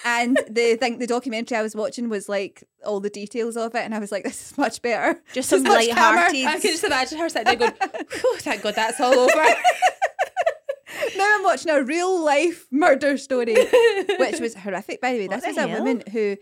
[SPEAKER 1] And the thing, the documentary I was watching was like all the details of it, and I was like, "This is much better."
[SPEAKER 3] Just some
[SPEAKER 1] is
[SPEAKER 3] light-hearted.
[SPEAKER 2] I can just imagine her sitting there going, Whew, thank God that's all over.
[SPEAKER 1] now I'm watching a real life murder story, which was horrific. By the way,
[SPEAKER 3] What
[SPEAKER 1] this
[SPEAKER 3] the
[SPEAKER 1] was a woman who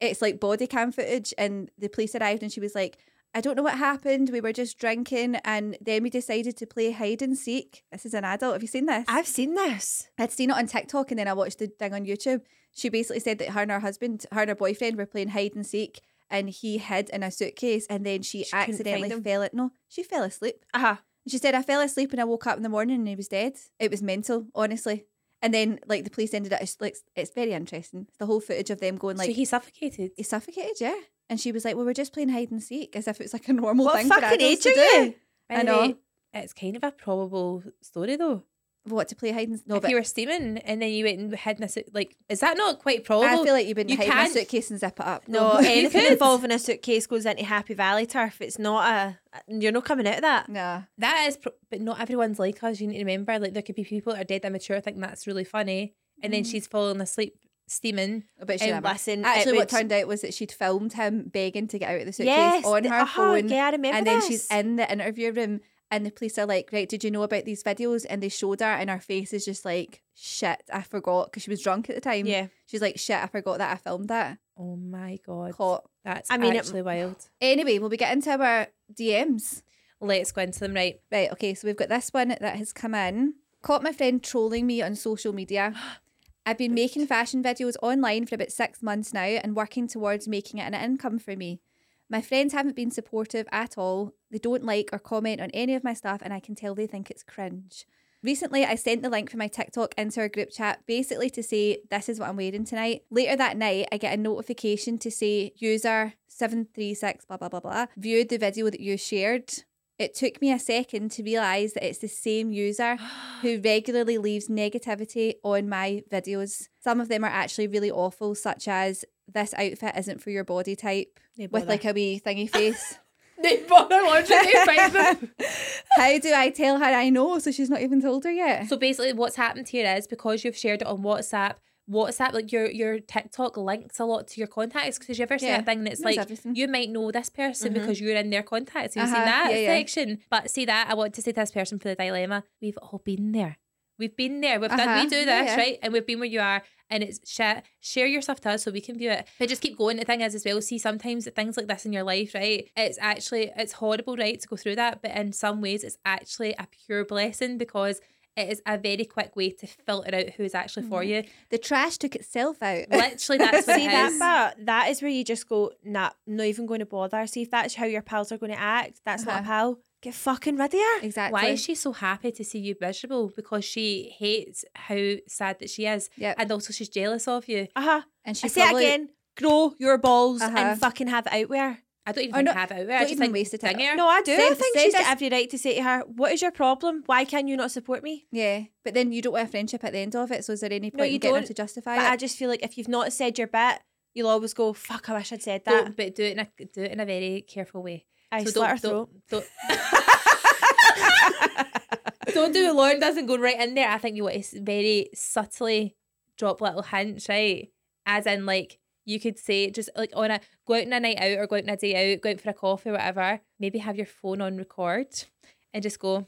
[SPEAKER 1] it's like body cam footage, and the police arrived, and she was like, I don't know what happened. We were just drinking, and then we decided to play hide and seek. This is an adult. Have you seen this?
[SPEAKER 3] I've seen this.
[SPEAKER 1] I'd seen it on TikTok, and then I watched the thing on YouTube. She basically said that her and her husband, her and her boyfriend, were playing hide and seek, and he hid in a suitcase, and then she,
[SPEAKER 3] She
[SPEAKER 1] accidentally fell. It no, she fell asleep.
[SPEAKER 3] Uh huh.
[SPEAKER 1] She said, I fell asleep and I woke up in the morning and he was dead. It was mental, honestly. And then, like, the police ended up, it's, like, it's very interesting. The whole footage of them going, like,
[SPEAKER 2] so he suffocated.
[SPEAKER 1] he suffocated, yeah. And she was like, well, we're just playing hide and seek as if it's like a normal
[SPEAKER 3] What
[SPEAKER 1] thing for adults
[SPEAKER 3] age
[SPEAKER 1] to do. I know.
[SPEAKER 2] way, it's kind of a probable story though.
[SPEAKER 1] What, to play hide and No,
[SPEAKER 2] if
[SPEAKER 1] but
[SPEAKER 2] you were steaming and then you went and hid in a suit, like, is that not quite probable?
[SPEAKER 1] I feel like you wouldn't
[SPEAKER 2] you
[SPEAKER 1] hide in a
[SPEAKER 2] can't-
[SPEAKER 1] suitcase and zip it up.
[SPEAKER 3] No,
[SPEAKER 2] You
[SPEAKER 3] anything involving a suitcase goes into Happy Valley turf. It's not a. You're not coming out of that.
[SPEAKER 1] Nah.
[SPEAKER 2] That is, pro- but not everyone's like us. You need to remember, like, there could be people that are dead immature thinking that's really funny, and then mm. she's falling asleep steaming. Um,
[SPEAKER 1] never.
[SPEAKER 3] Listen,
[SPEAKER 1] Actually,
[SPEAKER 3] it
[SPEAKER 1] what turned out was that she'd filmed him begging to get out of the suitcase
[SPEAKER 3] Yes,
[SPEAKER 1] on her
[SPEAKER 3] uh-huh,
[SPEAKER 1] phone.
[SPEAKER 3] yeah, I remember
[SPEAKER 1] And then she's in the interview room, and the police are like, "Right, did you know about these videos?" And they showed her, and her face is just like, "Shit, I forgot," because she was drunk at the time.
[SPEAKER 3] Yeah.
[SPEAKER 1] she's like, "Shit, I forgot that I filmed that."
[SPEAKER 2] Oh my god,
[SPEAKER 1] Caught.
[SPEAKER 2] that's
[SPEAKER 3] I mean, it-
[SPEAKER 2] actually wild.
[SPEAKER 1] Anyway, will we get into our DMs?
[SPEAKER 2] Let's go into them. Right,
[SPEAKER 1] Right. Okay. So we've got this one that has come in. Caught my friend trolling me on social media. I've been making fashion videos online for about six months now and working towards making it an income for me. My friends haven't been supportive at all. They don't like or comment on any of my stuff, and I can tell they think it's cringe. Recently, I sent the link for my TikTok into our group chat basically to say, This is what I'm wearing tonight. Later that night, I get a notification to say, User 736 blah blah blah blah viewed the video that you shared. It took me a second to realise that it's the same user who regularly leaves negativity on my videos. Some of them are actually really awful, such as this outfit isn't for your body type, with like a wee thingy face.
[SPEAKER 2] they bother launching them.
[SPEAKER 1] How do I tell her I know? So she's not even told her yet.
[SPEAKER 2] So basically, what's happened here is because you've shared it on WhatsApp. WhatsApp, like your your TikTok links a lot to your contacts because you ever see
[SPEAKER 1] Yeah,
[SPEAKER 2] a thing that's
[SPEAKER 1] knows
[SPEAKER 2] like
[SPEAKER 1] everything.
[SPEAKER 2] you might know this person
[SPEAKER 3] Mhm.
[SPEAKER 2] because you're in their contacts. Have you
[SPEAKER 1] Uh-huh,
[SPEAKER 2] seen that
[SPEAKER 1] yeah, yeah.
[SPEAKER 2] section? But see that I want to say to this person for the dilemma. We've all been there. We've been there. We've done.
[SPEAKER 1] Uh-huh,
[SPEAKER 2] We do this
[SPEAKER 1] yeah, yeah.
[SPEAKER 2] right, and we've been where you are, and it's shit. Share your stuff to us so we can view it. But just keep going. The thing is, as well, see sometimes things like this in your life, right? It's actually it's horrible, right, to go through that. But in some ways, it's actually a pure blessing because it is a very quick way to filter out who is actually for
[SPEAKER 1] Mm-hmm.
[SPEAKER 2] you.
[SPEAKER 1] The trash took itself out.
[SPEAKER 2] Literally, that's what
[SPEAKER 3] See
[SPEAKER 2] it
[SPEAKER 3] that
[SPEAKER 2] is.
[SPEAKER 3] part? That is where you just go, nah, not even going to bother. See if that's how your pals are going to act. That's not a
[SPEAKER 1] Uh-huh.
[SPEAKER 3] pal. Get fucking rid of her.
[SPEAKER 1] exactly.
[SPEAKER 2] Why is she so happy to see you miserable? Because she hates how sad that she is.
[SPEAKER 1] Yep.
[SPEAKER 2] And also she's jealous of you.
[SPEAKER 3] Uh huh.
[SPEAKER 1] And she
[SPEAKER 3] I say
[SPEAKER 1] probably,
[SPEAKER 3] it again. Grow your balls
[SPEAKER 1] Uh-huh.
[SPEAKER 3] and fucking have it out with her.
[SPEAKER 2] I don't even
[SPEAKER 1] Or not-
[SPEAKER 2] have it out
[SPEAKER 1] don't
[SPEAKER 2] I just
[SPEAKER 1] even
[SPEAKER 2] think
[SPEAKER 1] waste
[SPEAKER 2] ding her.
[SPEAKER 3] No, I do. I think she's got every right to say to her, "What is your problem? Why can you not support me?"
[SPEAKER 1] Yeah, but then you don't want a friendship at the end of it. So is there any point
[SPEAKER 3] No,
[SPEAKER 1] in
[SPEAKER 3] you
[SPEAKER 1] getting her
[SPEAKER 3] don't.
[SPEAKER 1] to justify
[SPEAKER 3] But
[SPEAKER 1] it?
[SPEAKER 3] I just feel like if you've not said your bit, you'll always go, "Fuck, I wish I'd said that."
[SPEAKER 2] Don't, but do it in a do it in a very careful way.
[SPEAKER 3] I
[SPEAKER 2] so
[SPEAKER 3] slit
[SPEAKER 2] don't,
[SPEAKER 3] throat.
[SPEAKER 2] don't, don't, don't do it. Lauren doesn't go right in there. I think you want to very subtly drop little hints, right? As in, like you could say, just like on a go out on a night out or go out on a day out, go out for a coffee, whatever. Maybe have your phone on record and just go.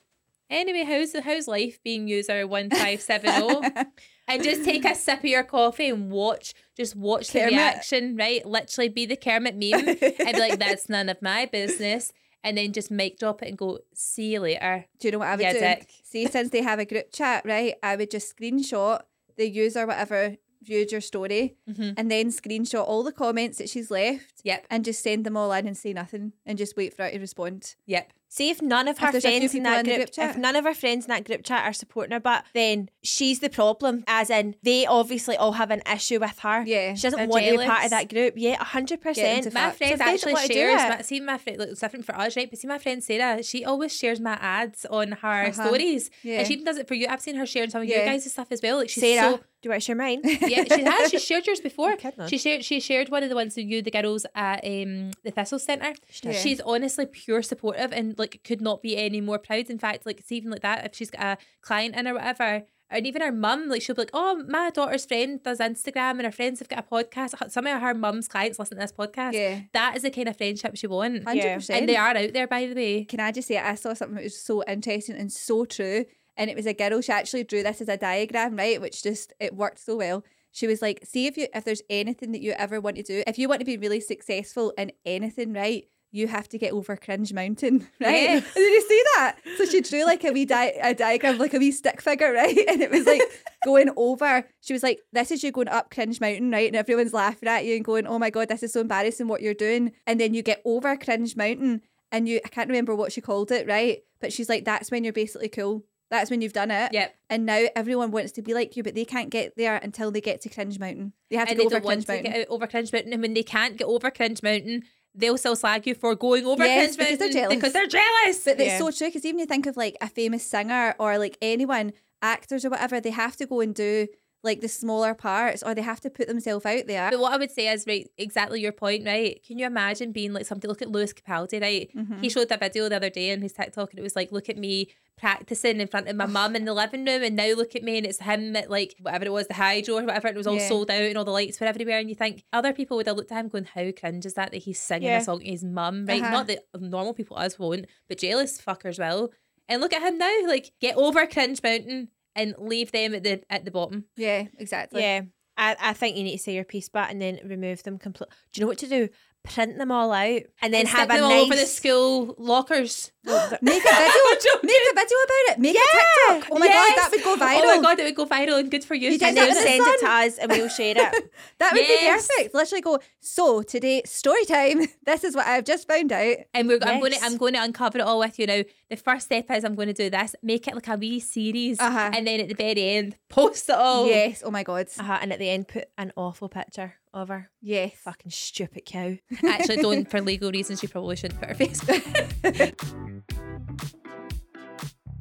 [SPEAKER 2] Anyway, how's how's life being user one five seven zero? Oh? and just take a sip of your coffee and watch, just watch the reaction, right? Literally be the Kermit meme and be like, "That's none of my business," and then just mic drop it and go, "See you later."
[SPEAKER 1] Do you know what I would
[SPEAKER 2] Yeah,
[SPEAKER 1] do?
[SPEAKER 2] dick.
[SPEAKER 1] See, since they have a group chat, right? I would just screenshot the user, whatever viewed your story,
[SPEAKER 2] Mhm.
[SPEAKER 1] and then screenshot all the comments that she's left,
[SPEAKER 2] Yep,
[SPEAKER 1] and just send them all in and say nothing, and just wait for her to respond.
[SPEAKER 2] yep.
[SPEAKER 3] See if none of her
[SPEAKER 1] there's
[SPEAKER 3] friends in that
[SPEAKER 1] in
[SPEAKER 3] group,
[SPEAKER 1] group chat.
[SPEAKER 3] if none of her friends in that group chat are supporting her, but then she's the problem. As in, they obviously all have an issue with her.
[SPEAKER 1] Yeah,
[SPEAKER 3] she doesn't
[SPEAKER 2] they're
[SPEAKER 3] want to be part of that group. Yeah, hundred percent.
[SPEAKER 2] My
[SPEAKER 1] fact.
[SPEAKER 2] friend
[SPEAKER 3] So if they don't
[SPEAKER 2] actually
[SPEAKER 3] wanna do
[SPEAKER 2] shares.
[SPEAKER 3] it-
[SPEAKER 2] My, see, my friend, look, it's different for us, right? But see, my friend Sarah, she always shares my ads on her
[SPEAKER 1] Uh-huh.
[SPEAKER 2] stories,
[SPEAKER 1] Yeah.
[SPEAKER 2] and she even does it for you. I've seen her sharing some of your
[SPEAKER 1] Yeah.
[SPEAKER 2] guys' stuff as well. Like she's
[SPEAKER 3] Sarah,
[SPEAKER 2] so
[SPEAKER 3] do you want to share mine?
[SPEAKER 2] yeah, she has. She shared yours before.
[SPEAKER 3] I'm kidding on.
[SPEAKER 2] She shared. She shared one of the ones with you, the girls at um the Thistle Centre.
[SPEAKER 1] Yeah.
[SPEAKER 2] She's honestly pure supportive and like could not be any more proud. In fact, like it's even like that. If she's got a client in or whatever. And even her mum, like she'll be like, "Oh, my daughter's friend does Instagram, and her friends have got a podcast. Some of her mum's clients listen to this podcast.
[SPEAKER 1] Yeah,
[SPEAKER 2] That is the kind of friendship she wants,
[SPEAKER 1] hundred
[SPEAKER 3] Yeah.
[SPEAKER 1] percent.
[SPEAKER 2] and they are out there, by the way.
[SPEAKER 1] Can I just say, I saw something that was so interesting and so true. And it was a girl, she actually drew this as a diagram, right? Which just, it worked so well. She was like, see if you if there's anything that you ever want to do, if you want to be really successful in anything, right? You have to get over Cringe Mountain, right?
[SPEAKER 2] Yeah.
[SPEAKER 1] Did you see that? So she drew like a wee di- a diagram, like a wee stick figure, right? And it was like going over. She was like, "This is you going up Cringe Mountain, right?" And everyone's laughing at you and going, "Oh my god, this is so embarrassing what you're doing." And then you get over Cringe Mountain, and you I can't remember what she called it, right? But she's like, "That's when you're basically cool. That's when you've done it."
[SPEAKER 2] Yep.
[SPEAKER 1] And now everyone wants to be like you, but they can't get there until they get to Cringe Mountain. They have to
[SPEAKER 2] and
[SPEAKER 1] go
[SPEAKER 2] they
[SPEAKER 1] over
[SPEAKER 2] don't want
[SPEAKER 1] Cringe
[SPEAKER 2] to
[SPEAKER 1] Mountain.
[SPEAKER 2] get out over Cringe Mountain. And when they can't get over Cringe Mountain, they'll still slag you for going over
[SPEAKER 1] Yes,
[SPEAKER 2] Cringe
[SPEAKER 1] because they're jealous.
[SPEAKER 2] because they're jealous.
[SPEAKER 1] But
[SPEAKER 3] Yeah.
[SPEAKER 1] it's so true because even you think of like a famous singer or like anyone, actors or whatever, they have to go and do like the smaller parts or they have to put themselves out there.
[SPEAKER 2] But what I would say is right, exactly your point, right? Can you imagine being like somebody? Look at Lewis Capaldi, right?
[SPEAKER 1] Mm-hmm.
[SPEAKER 2] He showed a video the other day on his TikTok, and it was like, look at me practicing in front of my mum in the living room, and now look at me, and it's him at like whatever it was, the hydro or whatever, and it was all
[SPEAKER 1] Yeah.
[SPEAKER 2] sold out, and all the lights were everywhere, and you think other people would have looked at him going, how cringe is that that he's singing
[SPEAKER 3] Yeah.
[SPEAKER 2] a song to his mum, right?
[SPEAKER 1] Uh-huh.
[SPEAKER 2] Not that normal people us won't, but jealous fuckers will. And look at him now, like get over cringe mountain and leave them at the at the bottom.
[SPEAKER 1] Yeah, exactly.
[SPEAKER 3] Yeah. I, I think you need to say your piece back and then remove them completely. Do you know what to do? Print them all out and then
[SPEAKER 2] and
[SPEAKER 3] have
[SPEAKER 2] them
[SPEAKER 3] nice.
[SPEAKER 2] all over the school lockers.
[SPEAKER 1] Make a video. make a video about it. Make a TikTok. Oh my
[SPEAKER 2] Yes.
[SPEAKER 1] god, that would go viral.
[SPEAKER 2] Oh my god, it would go viral and good for you.
[SPEAKER 1] You did
[SPEAKER 3] and
[SPEAKER 1] that
[SPEAKER 3] then
[SPEAKER 1] with the
[SPEAKER 3] send it to us and we'll share it.
[SPEAKER 1] That would
[SPEAKER 2] Yes.
[SPEAKER 1] be perfect. Literally go, so today, story time. This is what I've just found out.
[SPEAKER 2] And we're I'm going to I'm going to uncover it all with you now. The first step is I'm going to do this, make it like a wee series,
[SPEAKER 1] Uh-huh.
[SPEAKER 2] and then at the very end, post it all.
[SPEAKER 1] Yes. Oh my god.
[SPEAKER 3] uh-huh, and at the end, put an awful picture of her.
[SPEAKER 1] Yes.
[SPEAKER 3] Fucking stupid cow.
[SPEAKER 2] Actually, don't for legal reasons. You probably shouldn't put her face.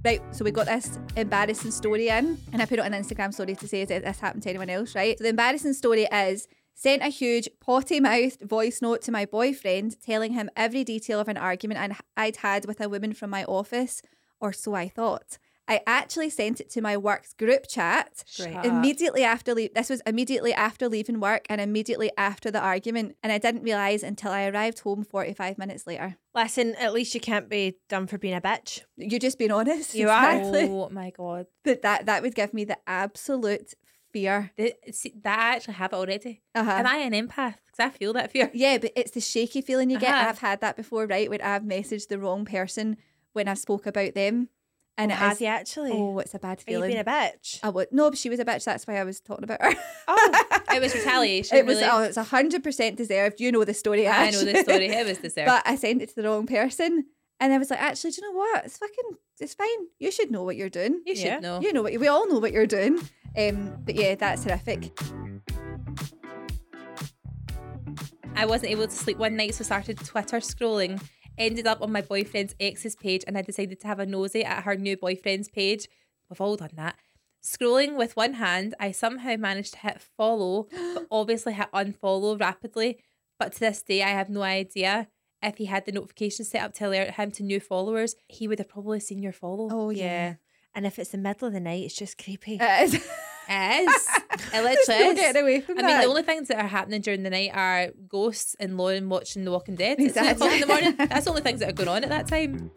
[SPEAKER 1] Right, so we got this embarrassing story in, and I put it on Instagram story to say, has this happened to anyone else, right? So the embarrassing story is sent a huge potty mouthed voice note to my boyfriend telling him every detail of an argument I'd had with a woman from my office, or so I thought. I actually sent it to my work's group chat
[SPEAKER 3] Great.
[SPEAKER 1] Immediately after le- this was immediately after leaving work and immediately after the argument and I didn't realize until I arrived home 45 minutes later.
[SPEAKER 3] Listen, at least you can't be done for being a bitch.
[SPEAKER 1] You're just being honest.
[SPEAKER 3] You are.
[SPEAKER 2] Oh my god,
[SPEAKER 1] But that that would give me the absolute fear.
[SPEAKER 2] Th- see, that I actually have it already.
[SPEAKER 1] Uh-huh.
[SPEAKER 2] Am I an empath? Because I feel that fear.
[SPEAKER 1] Yeah, but it's the shaky feeling you get.
[SPEAKER 2] Uh-huh.
[SPEAKER 1] I've had that before, right? When I've messaged the wrong person when I've spoke about them. And it
[SPEAKER 3] have
[SPEAKER 1] is-
[SPEAKER 3] you actually?
[SPEAKER 1] Oh, it's a bad
[SPEAKER 3] Are you
[SPEAKER 1] feeling.
[SPEAKER 3] being a bitch?
[SPEAKER 1] I would no, but she was a bitch. That's why I was talking about her.
[SPEAKER 3] Oh,
[SPEAKER 2] It was retaliation.
[SPEAKER 1] it was
[SPEAKER 2] really.
[SPEAKER 1] oh, it's a hundred percent deserved. You know the story.
[SPEAKER 2] I know the story. It was deserved.
[SPEAKER 1] but I sent it to the wrong person, and I was like, actually, do you know what? It's fucking, it's fine. You should know what you're doing.
[SPEAKER 2] you should
[SPEAKER 3] Yeah.
[SPEAKER 2] know.
[SPEAKER 1] You know what we all know what you're doing. Um, but yeah, that's horrific.
[SPEAKER 2] I wasn't able to sleep one night, so started Twitter scrolling. Ended up on my boyfriend's ex's page, and I decided to have a nosy at her new boyfriend's page. We've all done that. Scrolling with one hand, I somehow managed to hit follow, but obviously hit unfollow rapidly. But to this day, I have no idea if he had the notification set up to alert him to new followers. He would have probably seen your follow.
[SPEAKER 1] Oh
[SPEAKER 3] yeah.
[SPEAKER 1] yeah,
[SPEAKER 3] And if it's the middle of the night, it's just creepy.
[SPEAKER 1] it is.
[SPEAKER 2] It is. It literally is.
[SPEAKER 1] away from
[SPEAKER 2] I
[SPEAKER 1] that.
[SPEAKER 2] mean, the only things that are happening during the night are ghosts and Lauren watching The Walking Dead. It's
[SPEAKER 1] Exactly.
[SPEAKER 2] exactly. in the morning. That's the only things that are going on at that time.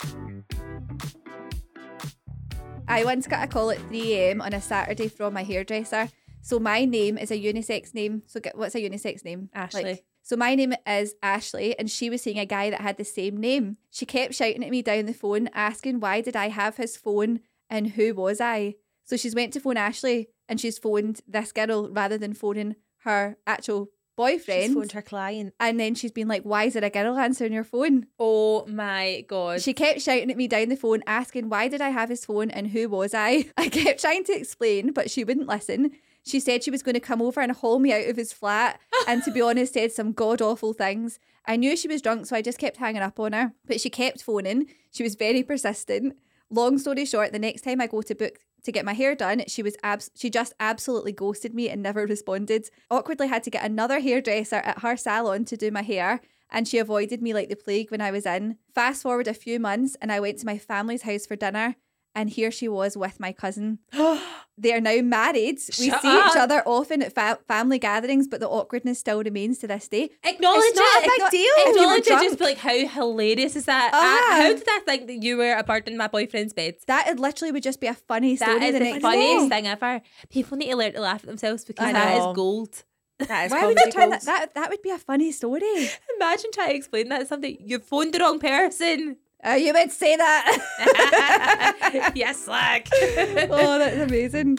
[SPEAKER 1] I once got a call at 3 a.m. on a Saturday from my hairdresser. So my name is a unisex name. So get, what's a unisex name?
[SPEAKER 2] Ashley.
[SPEAKER 1] so my name is Ashley, and she was seeing a guy that had the same name. She kept shouting at me down the phone, asking why did I have his phone and who was I. So she's went to phone Ashley, and she's phoned this girl rather than phoning her actual boyfriend.
[SPEAKER 3] She's phoned her client.
[SPEAKER 1] and then she's been like, "Why is there a girl answering your phone?"
[SPEAKER 2] Oh my God.
[SPEAKER 1] She kept shouting at me down the phone, asking why did I have his phone and who was I? I kept trying to explain, but she wouldn't listen. She said she was going to come over and haul me out of his flat, and to be honest, said some god awful things. I knew she was drunk, so I just kept hanging up on her, but she kept phoning. She was very persistent. Long story short, the next time I go to book to get my hair done, she was abs- she just absolutely ghosted me and never responded. Awkwardly had to get another hairdresser at her salon to do my hair, and she avoided me like the plague when I was in. Fast forward a few months, and I went to my family's house for dinner, and here she was with my cousin. They are now married. We
[SPEAKER 2] Shut
[SPEAKER 1] see each other often at fa- family gatherings, but the awkwardness still remains to this day.
[SPEAKER 2] Acknowledge
[SPEAKER 3] It's not
[SPEAKER 2] it.
[SPEAKER 3] a big deal.
[SPEAKER 1] If you were
[SPEAKER 2] Acknowledge it. Just be like, how hilarious is that? Uh, how did I think that you were a bird in my boyfriend's bed?
[SPEAKER 1] That would literally would just be a funny story.
[SPEAKER 2] That is
[SPEAKER 1] the
[SPEAKER 2] the funniest
[SPEAKER 1] day.
[SPEAKER 2] thing ever. People need to learn to laugh at themselves because that is gold.
[SPEAKER 3] That is
[SPEAKER 1] Why would you turn that, that? That would be a funny story.
[SPEAKER 2] Imagine trying to explain that to somebody. You phoned the wrong person.
[SPEAKER 1] Uh, you would say that.
[SPEAKER 2] yes, like.
[SPEAKER 1] oh, that's amazing.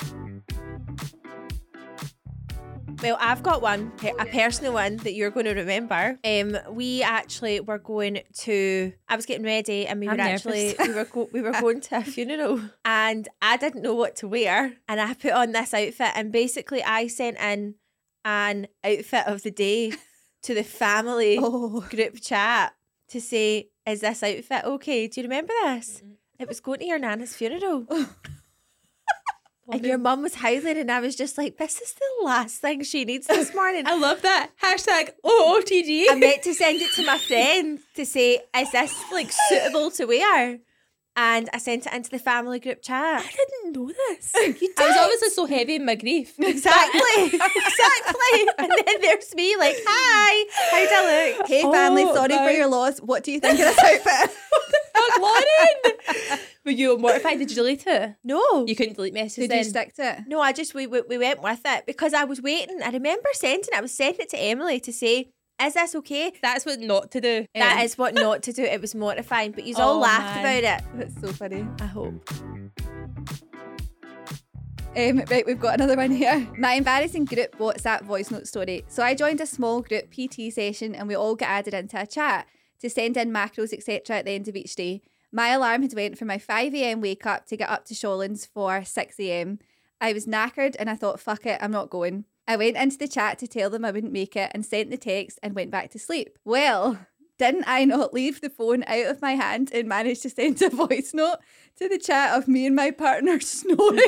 [SPEAKER 3] Well, I've got one, a personal one that you're going to remember. Um, we actually were going to. I was getting ready, and we
[SPEAKER 2] I'm
[SPEAKER 3] were actually we were go- we were going to a funeral, and I didn't know what to wear, and I put on this outfit, and basically I sent in an outfit of the day to the family
[SPEAKER 1] Oh,
[SPEAKER 3] group chat to say, "Is this outfit okay?" Do you remember this? It was going to your nana's funeral. And your mum was howling, and I was just like, "This is the last thing she needs this morning."
[SPEAKER 2] I love that. Hashtag OOTD.
[SPEAKER 3] I meant to send it to my friend to say, "Is this like suitable to wear?" And I sent it into the family group chat.
[SPEAKER 2] I didn't know this.
[SPEAKER 3] You did.
[SPEAKER 2] I was obviously so heavy in my grief.
[SPEAKER 3] exactly, exactly. And then there's me, like, "Hi, how'd I look?"
[SPEAKER 1] hey family,
[SPEAKER 2] Oh,
[SPEAKER 1] sorry for your loss. What do you think of this outfit?
[SPEAKER 2] Fuck, Lauren! Were you mortified? Did you delete it?
[SPEAKER 3] No,
[SPEAKER 2] You couldn't delete messages
[SPEAKER 1] Did
[SPEAKER 2] then?
[SPEAKER 1] you stick to it?
[SPEAKER 3] no. I just we, we we went with it because I was waiting. I remember sending. it. I was sending it to Emily to say, "Is this okay?"
[SPEAKER 2] That's what not to do.
[SPEAKER 3] That
[SPEAKER 2] Um,
[SPEAKER 3] what not to do. It was mortifying, but you all
[SPEAKER 2] Oh,
[SPEAKER 3] laughed
[SPEAKER 2] man.
[SPEAKER 3] about it.
[SPEAKER 1] That's so funny.
[SPEAKER 3] I hope.
[SPEAKER 1] Um, right, we've got another one here. My embarrassing group WhatsApp voice note story. So I joined a small group PT session and we all got added into a chat to send in macros, etc. at the end of each day. My alarm had went for my 5am wake up to get up to Shawlands for 6am. I was knackered and I thought, fuck it, I'm not going. I went into the chat to tell them I wouldn't make it and sent the text and went back to sleep. Well, didn't I not leave the phone out of my hand and manage to send a voice note to the chat of me and my partner snoring?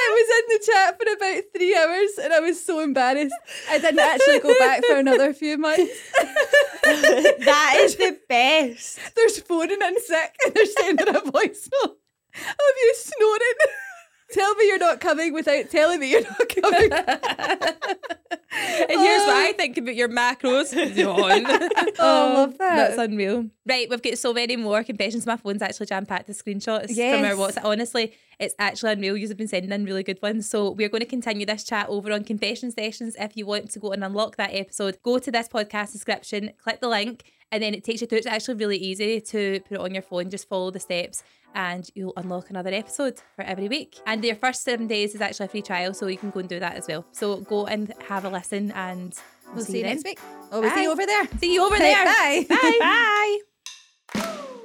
[SPEAKER 1] I was in the chat for about three hours and I was so embarrassed. I didn't actually go back for another few months.
[SPEAKER 3] that is the best.
[SPEAKER 1] There's phoning in sick and they're sending a voice note of you snoring. Tell me you're not coming without telling me you're not coming.
[SPEAKER 2] And here's what I oh. think about your macros. Yawn.
[SPEAKER 1] Oh, oh, love that.
[SPEAKER 2] That's unreal. Right, we've got so many more confessions. My phone's actually jam packed with screenshots from our WhatsApp. Honestly, it's actually unreal. You've been sending in really good ones. So we're going to continue this chat over on confession sessions. If you want to go and unlock that episode, go to this podcast description, click the link, and then it takes you through. It's actually really easy to put it on your phone. Just follow the steps. And you'll unlock another episode for every week. And your first seven days is actually a free trial, so you can go and do that as well. So go and have a listen, and
[SPEAKER 1] We'll see you next week. Oh, we'll see you over there.
[SPEAKER 2] See you over there.
[SPEAKER 1] bye.
[SPEAKER 2] Bye.